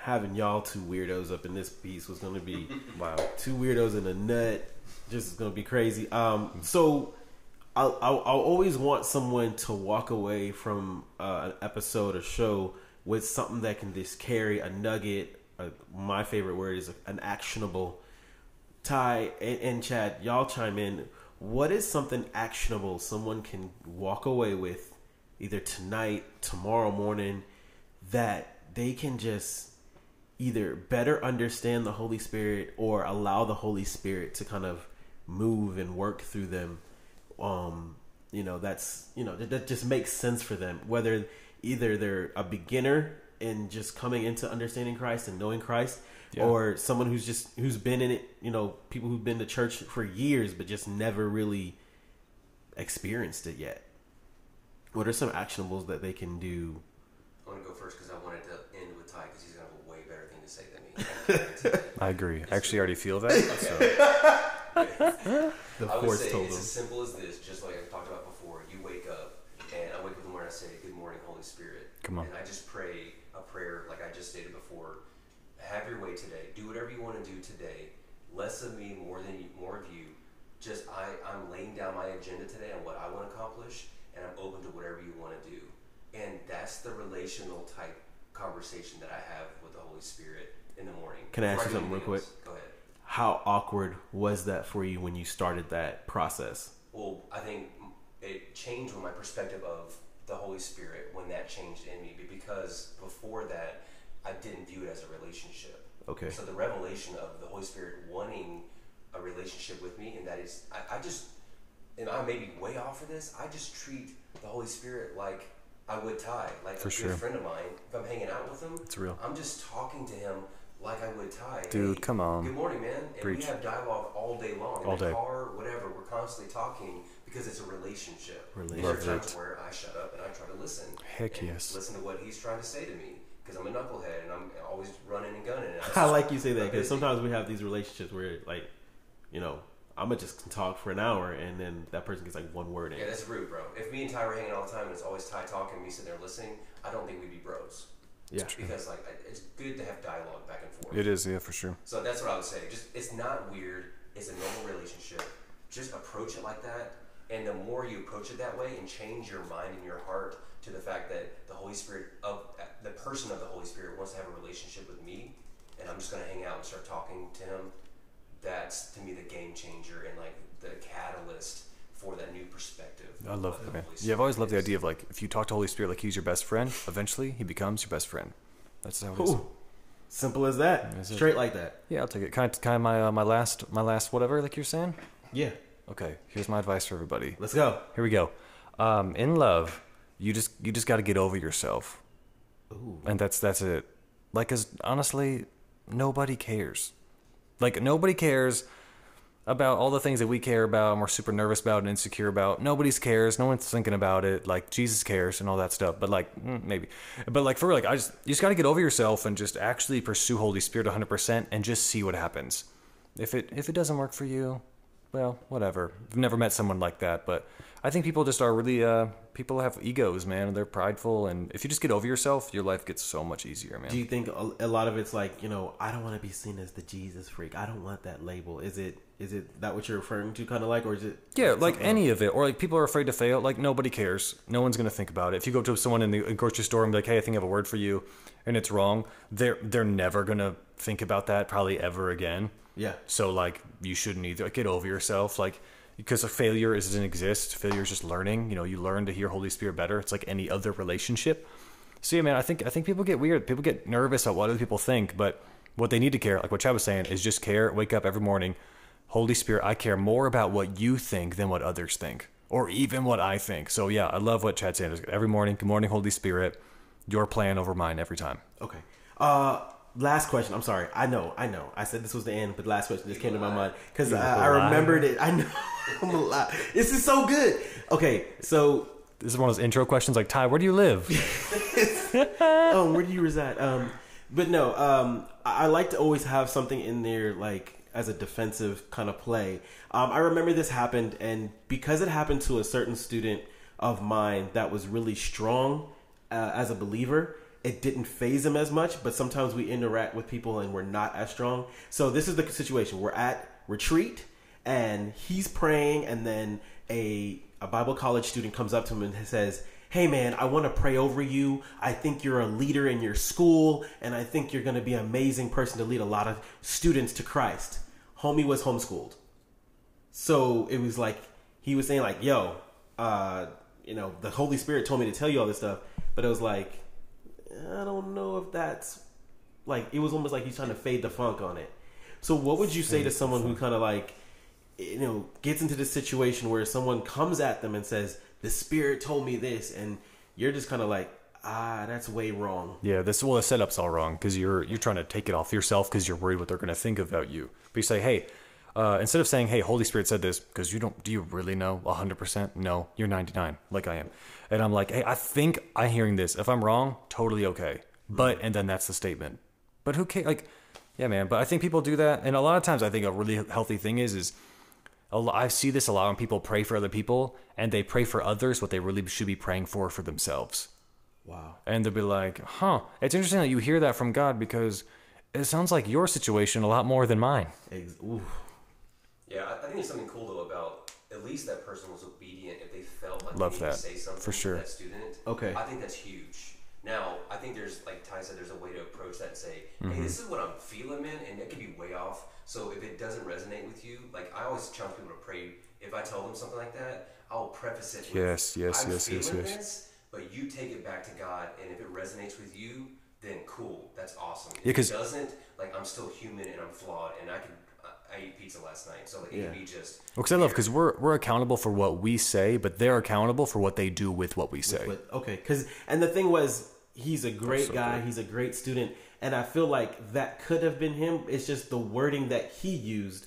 Speaker 1: having y'all two weirdos up in this piece was gonna be
Speaker 3: Wow.
Speaker 1: two weirdos in a nut. Just is gonna be crazy. Um, so I'll, I'll, I'll always want someone to walk away from uh, an episode or show with something that can just carry a nugget. Uh, my favorite word is an actionable. Ty and, and Chad, y'all chime in. What is something actionable someone can walk away with either tonight, tomorrow morning, that they can just either better understand the Holy Spirit or allow the Holy Spirit to kind of move and work through them. Um, you know, that's you know that, that just makes sense for them. Whether either they're a beginner in just coming into understanding Christ and knowing Christ,
Speaker 3: Yeah.
Speaker 1: or someone who's just who's been in it. You know, people who've been to church for years but just never really experienced it yet. What are some actionables that they can do?
Speaker 7: I'm gonna go first because I wanted to end with Ty because he's gonna have a way better thing to say than me.
Speaker 3: I agree. I actually already feel that. So
Speaker 1: The
Speaker 7: I would
Speaker 1: force
Speaker 7: say
Speaker 1: told
Speaker 7: it's
Speaker 1: them.
Speaker 7: as simple as this, just like I talked about before. You wake up, and I wake up in the morning. I say, "Good morning, Holy Spirit."
Speaker 3: Come on.
Speaker 7: And I just pray a prayer, like I just stated before. Have your way today. Do whatever you want to do today. Less of me, more than you, more of you. Just I, I'm laying down my agenda today on what I want to accomplish, and I'm open to whatever you want to do. And that's the relational type conversation that I have with the Holy Spirit in the morning.
Speaker 1: Can I ask you something real
Speaker 7: quick? else. Go ahead.
Speaker 1: How awkward was that for you when you started that process?
Speaker 7: Well, I think it changed with my perspective of the Holy Spirit when that changed in me be- because before that, I didn't view it as a relationship.
Speaker 1: Okay.
Speaker 7: So the revelation of the Holy Spirit wanting a relationship with me, and that is, I, I just, and I may be way off for this, I just treat the Holy Spirit like I would Ty, like
Speaker 3: For
Speaker 7: a
Speaker 3: sure.
Speaker 7: friend of mine. If I'm hanging out with him,
Speaker 3: It's real.
Speaker 7: I'm just talking to him like I would Ty.
Speaker 3: Dude,
Speaker 7: Hey,
Speaker 3: come on.
Speaker 7: Good morning, man. And
Speaker 3: Preach.
Speaker 7: we have dialogue all day long. In
Speaker 3: All
Speaker 7: the
Speaker 3: day.
Speaker 7: car, whatever. We're constantly talking because it's a relationship.
Speaker 1: Relationship.
Speaker 7: There are
Speaker 3: Love
Speaker 7: times where I shut up and I try to listen.
Speaker 3: Heck
Speaker 7: and
Speaker 3: yes.
Speaker 7: Listen to what he's trying to say to me because I'm a knucklehead and I'm always running and gunning. And
Speaker 1: I like you say that because sometimes we have these relationships where, like, you know, I'm gonna just talk for an hour and then that person gets like one word in.
Speaker 7: Yeah, that's rude, bro. If me and Ty were hanging all the time and it's always Ty talking, and me sitting there listening, I don't think we'd be bros.
Speaker 1: Yeah.
Speaker 7: Because like it's good to have dialogue back and forth.
Speaker 3: it is, yeah, for sure.
Speaker 7: So that's what I would say. Just it's not weird. It's a normal relationship. Just approach it like that. And the more you approach it that way and change your mind and your heart to the fact that the Holy Spirit of the person of the Holy Spirit wants to have a relationship with me, and I'm just gonna hang out and start talking to him. That's to me the game changer and like the catalyst for that new perspective.
Speaker 3: I love that,
Speaker 7: the
Speaker 3: Yeah, I've always
Speaker 7: Spirit
Speaker 3: loved the idea of like if you talk to Holy Spirit like he's your best friend, eventually he becomes your best friend. That's how it is.
Speaker 1: Ooh, simple as that.
Speaker 3: That's it.
Speaker 1: Straight like that.
Speaker 3: Yeah, I'll take it. Kind of, kind of my uh, my last my last whatever like you're saying.
Speaker 1: Yeah.
Speaker 3: Okay, here's my advice for everybody.
Speaker 1: Let's go.
Speaker 3: Here we go. Um, in love, you just you just got to get over yourself,
Speaker 1: Ooh.
Speaker 3: and that's that's it. Like, cause honestly, nobody cares. Like nobody cares about all the things that we care about and we're super nervous about and insecure about. Nobody's cares. No one's thinking about it. Like Jesus cares and all that stuff. But like mm, maybe, but like for real, like I just you just got to get over yourself and just actually pursue Holy Spirit 100 percent and just see what happens. If it if it doesn't work for you, well, whatever. I've never met someone like that, but I think people just are really uh people have egos, man. They're prideful, and if you just get over yourself, your life gets so much easier, man.
Speaker 1: Do you think a lot of it's like you know I don't want to be seen as the Jesus freak. I don't want that label. Is it Is it that what you're referring to, kind of like, or is it?
Speaker 3: Yeah, like any of it, or like people are afraid to fail. Like nobody cares. No one's gonna think about it. If you go to someone in the grocery store and be like, "Hey, I think I have a word for you," and it's wrong, they're they're never gonna think about that probably ever again.
Speaker 1: Yeah.
Speaker 3: So like, you shouldn't either. Like, get over yourself. Like, because a failure doesn't exist. Failure is just learning. You know, you learn to hear Holy Spirit better. It's like any other relationship. So yeah, man, I think I think people get weird. People get nervous about what other people think, but what they need to care, like what Chad was saying, is just care. Wake up every morning. Holy Spirit, I care more about what you think than what others think, or even what I think. So yeah, I love what Chad Sanders. Every morning, good morning, Holy Spirit. Your plan over mine every time.
Speaker 1: Okay. Uh, last question. I'm sorry. I know. I know. I said this was the end, but the last question just came to my mind because I, I remembered it. I know. I'm a lot. This is so good. Okay, so
Speaker 3: This is one of those intro questions like, Ty, where do you live?
Speaker 1: oh, where do you reside? Um, but no, um, I like to always have something in there like as a defensive kind of play. Um, I remember this happened, and because it happened to a certain student of mine that was really strong uh, as a believer, it didn't phase him as much. But sometimes we interact with people and we're not as strong. So this is the situation: we're at retreat, and he's praying, and then a a Bible college student comes up to him and says, Hey man, I want to pray over you. I think you're a leader in your school, and I think you're going to be an amazing person to lead a lot of students to Christ. Homie was homeschooled. So it was like, he was saying, like, yo, uh, you know, the Holy Spirit told me to tell you all this stuff, but it was like, I don't know if that's like, it was almost like he's trying to fade the funk on it. So what would you say to someone who kind of like, you know, gets into this situation where someone comes at them and says, "The Spirit told me this," and you're just kind of like, "Ah, that's way wrong."
Speaker 3: Yeah, this well, the setup's all wrong because you're you're trying to take it off yourself because you're worried what they're going to think about you. But you say, hey, uh, instead of saying, hey, Holy Spirit said this, because you don't, do you really know 100%? No, you're 99, like I am. And I'm like, hey, I think I'm hearing this. If I'm wrong, totally okay. But and then that's the statement. But who cares? Like, yeah, man. But I think people do that, and a lot of times I think a really healthy thing is is I see this a lot when people pray for other people and they pray for others what they really should be praying for for themselves.
Speaker 1: Wow.
Speaker 3: And they'll be like, huh, it's interesting that you hear that from God because it sounds like your situation a lot more than mine.
Speaker 1: Ooh.
Speaker 7: Yeah, I, I think there's something cool though about at least that person was obedient if they felt like
Speaker 3: Love
Speaker 7: they needed
Speaker 3: that,
Speaker 7: to say something
Speaker 3: for sure.
Speaker 7: to that student.
Speaker 1: Okay.
Speaker 7: I think that's huge. Now, I think there's like Ty said, there's a way to approach that and say,
Speaker 3: Mm-hmm.
Speaker 7: hey, this is what I'm feeling, man, and it could be way off. So if it doesn't resonate with you, like I always challenge people to pray. If I tell them something like that, I'll preface it with,
Speaker 3: Yes, yes,
Speaker 7: I'm
Speaker 3: yes, yes,
Speaker 7: feeling
Speaker 3: yes.
Speaker 7: this, but you take it back to God, and if it resonates with you, then cool, that's awesome. If
Speaker 3: Yeah, 'cause-
Speaker 7: it doesn't, like I'm still human and I'm flawed, and I can I- uh, I ate pizza last night, so like it
Speaker 1: Yeah.
Speaker 7: be just.
Speaker 3: Well, because I love because we're we're accountable for what we say, but they're accountable for what they do with what we say.
Speaker 1: But okay, because and the thing was, he's a great
Speaker 3: so
Speaker 1: guy.
Speaker 3: good.
Speaker 1: He's a great student, and I feel like that could have been him. It's just the wording that he used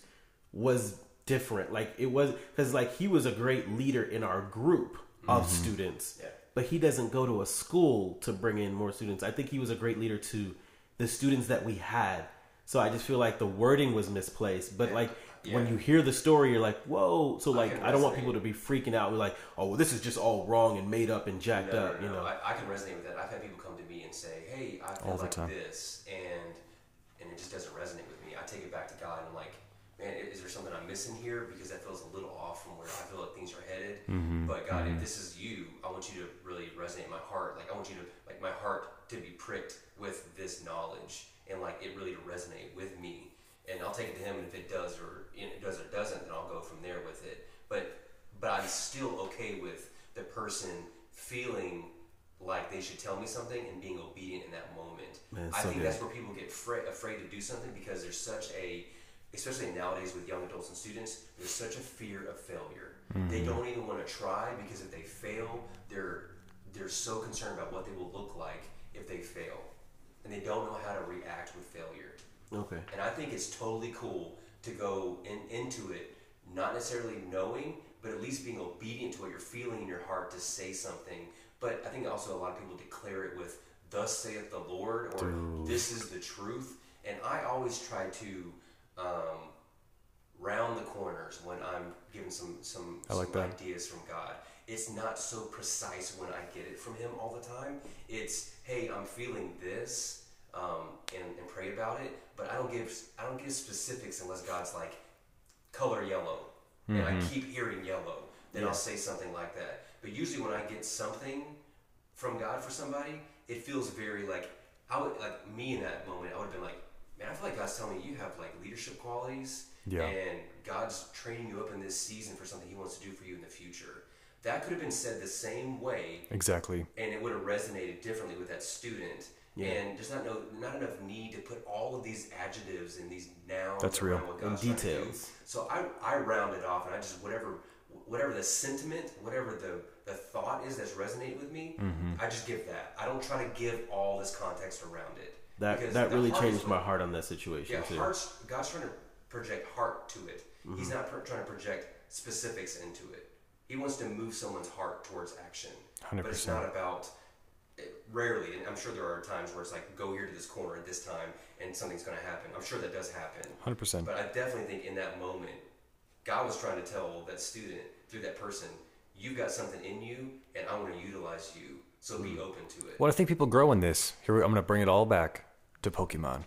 Speaker 1: was different. Like it was because like he was a great leader in our group of
Speaker 3: Mm-hmm.
Speaker 1: students,
Speaker 7: Yeah.
Speaker 1: but he doesn't go to a school to bring in more students. I think he was a great leader to the students that we had. So I just feel like the wording was misplaced. But like when you hear the story, you're like, whoa. So like
Speaker 7: can
Speaker 1: I, don't want people to be freaking out. We're like, oh, well, this is just all wrong and made up and jacked
Speaker 7: No, no,
Speaker 1: up.
Speaker 7: no,
Speaker 1: You
Speaker 7: no.
Speaker 1: know.
Speaker 7: I, I can resonate with that. I've had people come to me and say, "Hey, I feel
Speaker 3: All the
Speaker 7: like
Speaker 3: time.
Speaker 7: this," and and it just doesn't resonate with me. I take it back to God and I'm like, "Man, is there something I'm missing here? Because that feels a little off from where I feel like things are headed."
Speaker 3: Mm-hmm.
Speaker 7: But God, if this is you, I want you to really resonate in my heart. Like I want you to like my heart to be pricked with this knowledge and like it really to resonate with me. And I'll take it to Him, and if it does or you know, it does or doesn't, then I'll go from there with it. But but I'm still okay with the person feeling like they should tell me something and being obedient in that moment.
Speaker 1: Man,
Speaker 7: I
Speaker 1: so
Speaker 7: think
Speaker 1: good.
Speaker 7: that's where people get fra- afraid to do something because there's such a, especially nowadays with young adults and students, there's such a fear of failure. They mm-hmm. don't even want to try because if they fail, they're they're so concerned about what they will look like if they fail, and they don't know how to react with failure.
Speaker 1: Okay.
Speaker 7: And I think it's totally cool to go in, into it, not necessarily knowing, but at least being obedient to what you're feeling in your heart to say something. But I think also a lot of people declare it with, Thus saith the Lord, or This is the truth. And I always try to um, round the corners when I'm given some, some,
Speaker 3: like
Speaker 7: some ideas from God. It's not so precise when I get it from Him all the time. It's, hey, I'm feeling this, um, and, and pray about it. But I don't give I don't give specifics unless God's like, color yellow, and
Speaker 3: Mm-hmm.
Speaker 7: I keep hearing yellow, then I'll say something like that. But usually when I get something from God for somebody, it feels very like I would like me in that moment. I would have been like, man, I feel like God's telling me you have like leadership qualities,
Speaker 3: Yeah.
Speaker 7: and God's training you up in this season for something He wants to do for you in the future. That could have been said the same way
Speaker 3: Exactly.
Speaker 7: and it would have resonated differently with that student. And there's not no not enough need to put all of these adjectives and these nouns
Speaker 3: That's real.
Speaker 7: what
Speaker 1: And
Speaker 7: God's trying to do.
Speaker 1: details.
Speaker 7: So I I round it off and I just whatever whatever the sentiment, whatever the the thought is that's resonated with me,
Speaker 3: Mm-hmm.
Speaker 7: I just give that. I don't try to give all this context around it.
Speaker 1: That
Speaker 7: Because
Speaker 1: that really changed my heart on that situation
Speaker 7: yeah,
Speaker 1: too.
Speaker 7: hearts. God's trying to project heart to it. He's
Speaker 1: Mm-hmm.
Speaker 7: not per- trying to project specifics into it. He wants to move someone's heart towards action. 100%. But it's not about. It, rarely, and I'm sure there are times where it's like, go here to this corner at this time, and something's going to happen. I'm sure that does happen.
Speaker 3: 100%.
Speaker 7: But I definitely think in that moment, God was trying to tell that student through that person, you've got something in you, and I want to utilize you. So be hmm. open to it.
Speaker 3: Well, I think people grow in this. Here, I'm going to bring it all back to Pokemon.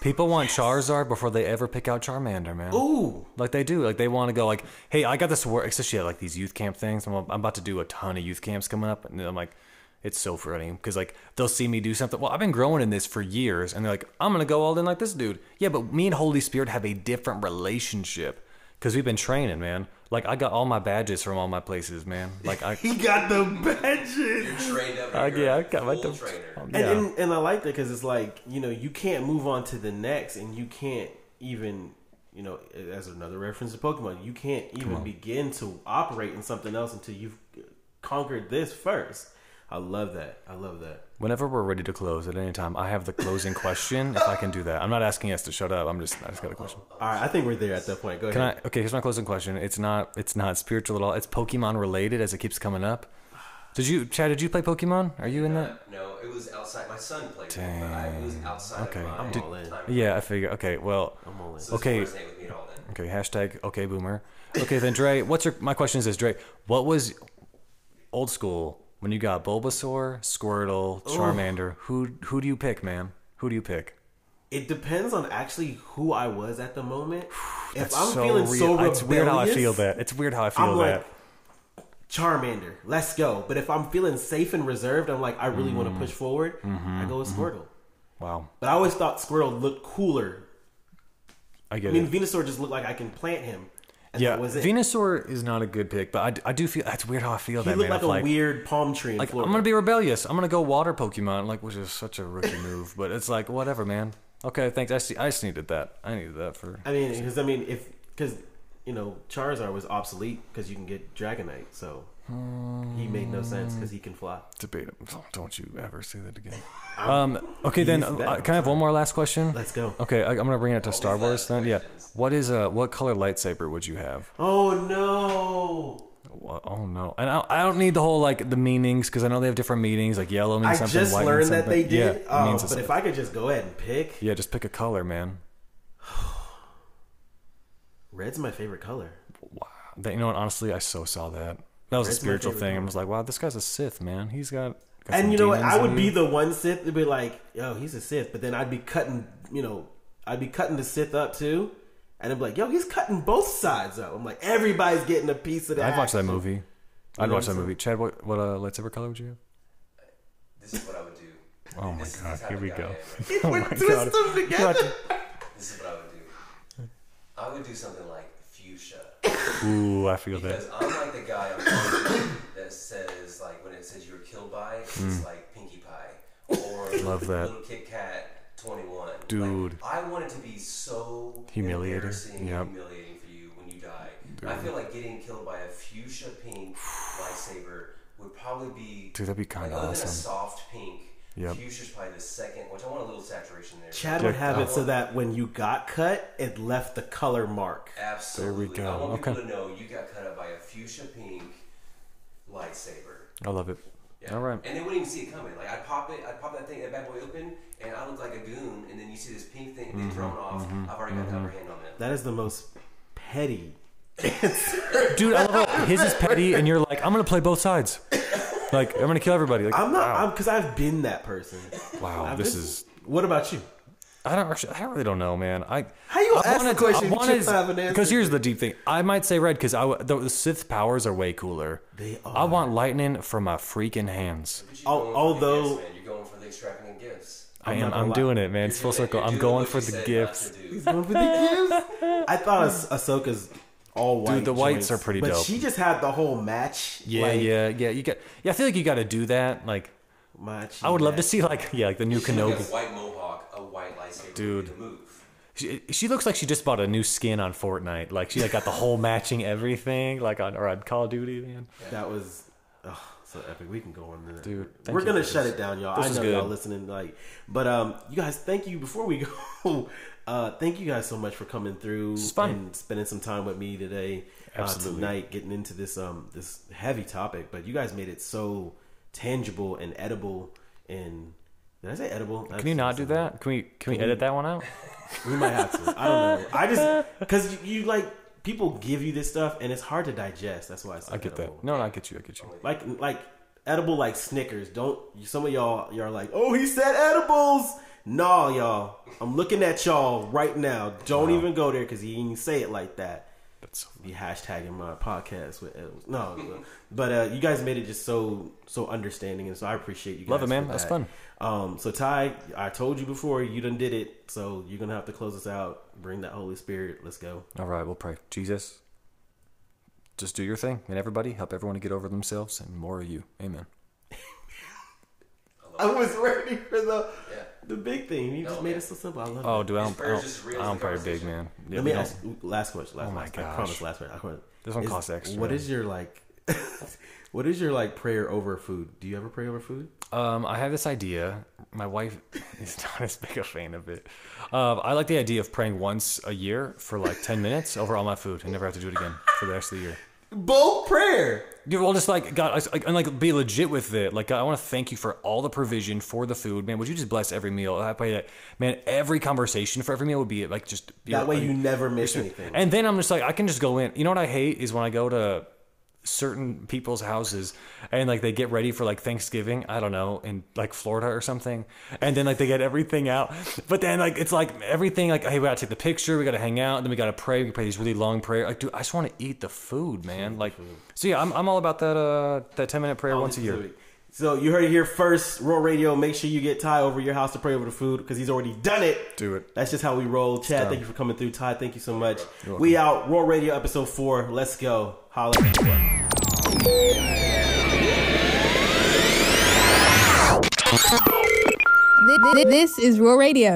Speaker 3: People want Charizard before they ever pick out Charmander, man.
Speaker 1: Ooh,
Speaker 3: Like they do. Like they want to go. Like, hey, I got this work. Especially at like these youth camp things. I'm, I'm about to do a ton of youth camps coming up, and I'm like, it's so funny because like they'll see me do something. Well, I've been growing in this for years, and they're like, I'm gonna go all in like this dude. Yeah, but me and Holy Spirit have a different relationship because we've been training, man. Like I got all my badges from all my places, man. Like I.
Speaker 1: he got the badges.
Speaker 7: You're trained up.
Speaker 3: Uh, yeah, I
Speaker 7: a
Speaker 3: got my
Speaker 7: full
Speaker 3: dip-
Speaker 7: trainer.
Speaker 1: And,
Speaker 3: Yeah.
Speaker 1: and and I like that because it's like you know you can't move on to the next, and you can't even you know as another reference to Pokemon, you can't even begin to operate in something else until you've conquered this first. I love that. I love that.
Speaker 3: Whenever we're ready to close at any time, I have the closing question. If I can do that, I'm not asking us to shut up. I'm just I just got a question.
Speaker 1: All right, I think we're there at that point. Go
Speaker 3: Can
Speaker 1: ahead.
Speaker 3: I? Okay, here's my closing question. It's not. It's not spiritual at all. It's Pokemon related, as it keeps coming up. Did you, Chad? Did you play Pokemon? Are you in that?
Speaker 7: Uh, no, it was outside. My son played it, but I, it was outside
Speaker 3: Okay.
Speaker 7: of my
Speaker 1: I'm all in.
Speaker 7: time.
Speaker 3: Yeah, I figure. Okay, well,
Speaker 1: I'm all in.
Speaker 7: So this
Speaker 3: Okay.
Speaker 7: okay. with me at all then.
Speaker 3: okay. Hashtag okay boomer. Okay, then Dre. What's your? My question is this, Dre. What was old school when you got Bulbasaur, Squirtle, Charmander? Who who do you pick, man? Who do you pick?
Speaker 1: It depends on actually who I was at the moment. if I'm
Speaker 3: so
Speaker 1: feeling
Speaker 3: real.
Speaker 1: so rebellious,
Speaker 3: It's weird how I feel that. It's weird how I feel
Speaker 1: I'm
Speaker 3: that.
Speaker 1: like Charmander, let's go. But if I'm feeling safe and reserved, I'm like I really want
Speaker 3: Mm-hmm.
Speaker 1: to push forward. I go with Squirtle.
Speaker 3: wow,
Speaker 1: But I always thought Squirtle looked cooler.
Speaker 3: I get
Speaker 1: I mean,
Speaker 3: it.
Speaker 1: Venusaur just looked like I can plant him. And
Speaker 3: Yeah,
Speaker 1: that was it.
Speaker 3: Venusaur is not a good pick, but I, I do feel that's weird how I feel
Speaker 1: he
Speaker 3: that
Speaker 1: looked
Speaker 3: man.
Speaker 1: like
Speaker 3: of
Speaker 1: a weird palm tree in
Speaker 3: like
Speaker 1: Florida.
Speaker 3: I'm gonna be rebellious. I'm gonna go water Pokemon, like which is such a rookie move, but it's like whatever, man. Okay, thanks. I see. I just needed that. I needed that for.
Speaker 1: I mean, because I mean, if because you know Charizard was obsolete because you can get Dragonite, so he made no sense because he can fly.
Speaker 3: debate. Don't you ever say that again. Um. Okay, then
Speaker 1: that.
Speaker 3: uh, can I have one more last question?
Speaker 1: Let's go.
Speaker 3: Okay, I, I'm gonna bring it to Star Wars then. Yeah. What is a what color lightsaber would you have?
Speaker 1: Oh no!
Speaker 3: Wha- Oh no, and I, I don't need the whole like the meanings because I know they have different meanings. Like yellow means
Speaker 1: I
Speaker 3: something.
Speaker 1: just
Speaker 3: white
Speaker 1: learned that they
Speaker 3: something.
Speaker 1: did.
Speaker 3: Yeah, it
Speaker 1: oh,
Speaker 3: means
Speaker 1: but if I could just go ahead and pick,
Speaker 3: yeah, just pick a color, man.
Speaker 1: red's my favorite color.
Speaker 3: Wow. That, you know what? Honestly, I so saw that. That was
Speaker 1: Red's
Speaker 3: a spiritual
Speaker 1: favorite
Speaker 3: thing. I was like, wow, this guy's a Sith, man. He's got. got
Speaker 1: And you know what? I
Speaker 3: in
Speaker 1: would be the one Sith to be like, yo, he's a Sith. But then I'd be cutting, you know, I'd be cutting the Sith up too. And I'd be like, yo, he's cutting both sides up. I'm like, everybody's getting a piece of that.
Speaker 3: I'd watch that movie. I'd
Speaker 1: know
Speaker 3: watch that movie. Chad, what what uh, lightsaber color would you have?
Speaker 7: This is what I would do.
Speaker 3: Oh my
Speaker 7: This
Speaker 3: God,
Speaker 7: type
Speaker 3: here we go.
Speaker 7: I am, right?
Speaker 1: It
Speaker 3: Oh
Speaker 1: would
Speaker 3: my
Speaker 1: twist
Speaker 3: God.
Speaker 1: them together.
Speaker 7: This is what I would do. I would do something like fuchsia.
Speaker 3: Ooh, I feel that.
Speaker 7: Because I'm like the guy on that says like when it says you were killed by, it's like Pinkie Pie or
Speaker 3: Mm. Love that.
Speaker 7: Little Kit Kat 21.
Speaker 3: Dude.
Speaker 7: Like, I want it to be so
Speaker 3: Humiliating.
Speaker 7: embarrassing
Speaker 3: Yep.
Speaker 7: and humiliating for you when you die. I feel like getting killed by a fuchsia pink lightsaber would probably be
Speaker 3: Dude, that'd be kinda
Speaker 7: like, other than a
Speaker 3: awesome.
Speaker 7: soft pink.
Speaker 3: Yep.
Speaker 7: Fuchsia's probably the second, which I want a little saturation there.
Speaker 1: Chad would have
Speaker 7: I
Speaker 1: it so
Speaker 7: want-
Speaker 1: that when you got cut, it left the color mark.
Speaker 7: Absolutely.
Speaker 3: There we go.
Speaker 7: I want people to know you got cut up by a fuchsia pink lightsaber.
Speaker 3: I love it.
Speaker 7: Yeah.
Speaker 3: All right.
Speaker 7: And they wouldn't even see it coming. Like I'd pop it, I'd pop that thing, that bad boy open, and I look like a goon. And then you see this pink thing
Speaker 3: Mm-hmm.
Speaker 7: being thrown off. I've already got the upper hand on them.
Speaker 1: That is the most petty.
Speaker 3: Dude, I love how his is petty, and you're like, I'm gonna play both sides. Like, I'm gonna kill everybody. Like,
Speaker 1: I'm not,
Speaker 3: wow.
Speaker 1: I'm because I've been that person.
Speaker 3: wow,
Speaker 1: I've
Speaker 3: this
Speaker 1: been-
Speaker 3: is.
Speaker 1: What about you?
Speaker 3: I don't actually. I really don't know, man. I
Speaker 1: How you gonna
Speaker 3: I
Speaker 1: ask the question if you don't have an answer?
Speaker 3: Because here's the deep thing. I might say red because I w- the, the Sith powers are way cooler.
Speaker 1: They are.
Speaker 3: I want lightning for my freaking hands.
Speaker 7: But you
Speaker 1: Al-
Speaker 7: going for the
Speaker 1: although-
Speaker 7: gifts, man. you're going for the extravagant gifts.
Speaker 3: I
Speaker 1: I'm
Speaker 3: am.
Speaker 1: not gonna
Speaker 3: I'm
Speaker 1: lie.
Speaker 3: doing it, man. It's full circle. I'm going for the gifts.
Speaker 7: to do.
Speaker 1: Going for the gifts. I thought Ah- Ahsoka's all white.
Speaker 3: Dude, the whites
Speaker 1: joints,
Speaker 3: are pretty
Speaker 1: but
Speaker 3: dope.
Speaker 1: she just had the whole match.
Speaker 3: Yeah,
Speaker 1: like,
Speaker 3: yeah, yeah. You got. Yeah, I feel like you got to do that. Like,
Speaker 1: Match.
Speaker 3: I would love to see like, yeah, like the new
Speaker 7: She got a white mohawk, a white lightsaber.
Speaker 3: Dude.
Speaker 7: Dude.
Speaker 3: She, she looks like she just bought a new skin on Fortnite. Like she like got the whole matching everything. Like on or on Call of Duty, man.
Speaker 1: That was oh, so epic. We can go on there,
Speaker 3: Dude, thank
Speaker 1: We're
Speaker 3: you
Speaker 1: gonna shut
Speaker 3: this.
Speaker 1: it down, y'all.
Speaker 3: This
Speaker 1: I know
Speaker 3: good.
Speaker 1: y'all listening, like, but um, you guys, thank you. Before we go, uh, thank you guys so much for coming through and spending some time with me today, uh, tonight, getting into this um this heavy topic. But you guys made it so tangible and edible. And did I say edible?
Speaker 3: Can you not do that? Can we can we
Speaker 1: Can we-
Speaker 3: edit that one out?
Speaker 1: We might have to. I don't know. I just because you, you like people give you this stuff and it's hard to digest. That's why I said
Speaker 3: I get
Speaker 1: edible.
Speaker 3: that. No, no, I get you. I get you.
Speaker 1: Like like edible like Snickers. Don't some of y'all y'all are like, oh he said edibles. No, y'all. I'm looking at y'all right now. Don't even go there because he didn't say it like that.
Speaker 3: That's
Speaker 1: Be hashtagging my podcast with. No, but uh, you guys made it just so so understanding, and so I appreciate you. guys
Speaker 3: Love it, man. That's
Speaker 1: that.
Speaker 3: fun.
Speaker 1: Um, so Ty, I told you before, you done did it. So you're gonna have to close us out. Bring that Holy Spirit. Let's go.
Speaker 3: all right. We'll pray. Jesus, just do your thing, and everybody help everyone to get over themselves, and more of you. Amen.
Speaker 1: I was ready for the. The big thing. You just
Speaker 7: No,
Speaker 1: made
Speaker 7: man.
Speaker 1: it so simple. I love
Speaker 3: Oh,
Speaker 1: it.
Speaker 3: dude, I don't, I
Speaker 7: prayers
Speaker 3: don't, I
Speaker 7: reels
Speaker 3: don't pray big, man. Yeah,
Speaker 1: Let me
Speaker 3: don't-
Speaker 1: ask last question. Last
Speaker 3: Oh my
Speaker 1: question. I
Speaker 3: gosh.
Speaker 1: promise. Last question. I promise.
Speaker 3: This one
Speaker 1: Is-
Speaker 3: costs extra,
Speaker 1: What
Speaker 3: man.
Speaker 1: is your like? what is your like prayer over food? Do you ever pray over food?
Speaker 3: Um, I have this idea. My wife is not as big a fan of it. Um, I like the idea of praying once a year for like ten minutes over all my food and never have to do it again for the rest of the year.
Speaker 1: Both prayer.
Speaker 3: Dude, well, just like God, I- like, and like be legit with it. Like, God, I want to thank you for all the provision for the food, man. Would you just bless every meal? I pray that, man. Every conversation for every meal would be like just be
Speaker 1: That way
Speaker 3: like-
Speaker 1: you never miss anything.
Speaker 3: And then I'm just like, I can just go in. You know what I hate is when I go to certain people's houses and like they get ready for like Thanksgiving, I don't know, in like Florida or something. And then like they get everything out. But then like it's like everything like hey, we gotta take the picture, we gotta hang out, and then we gotta pray, we pray these really long prayer. Like, dude, I just wanna eat the food, man. Like so yeah, I'm I'm all about that uh that ten minute prayer once a year.
Speaker 1: So you heard it here first. Roar Radio. Make sure you get Ty over your house to pray over the food because he's already done it.
Speaker 3: Do it.
Speaker 1: That's just how we roll. Chad, thank you for coming through. Ty, thank you so much. We out. Roar Radio episode four. Let's go. Holla.
Speaker 8: Thi- thi- This is Roar Radio.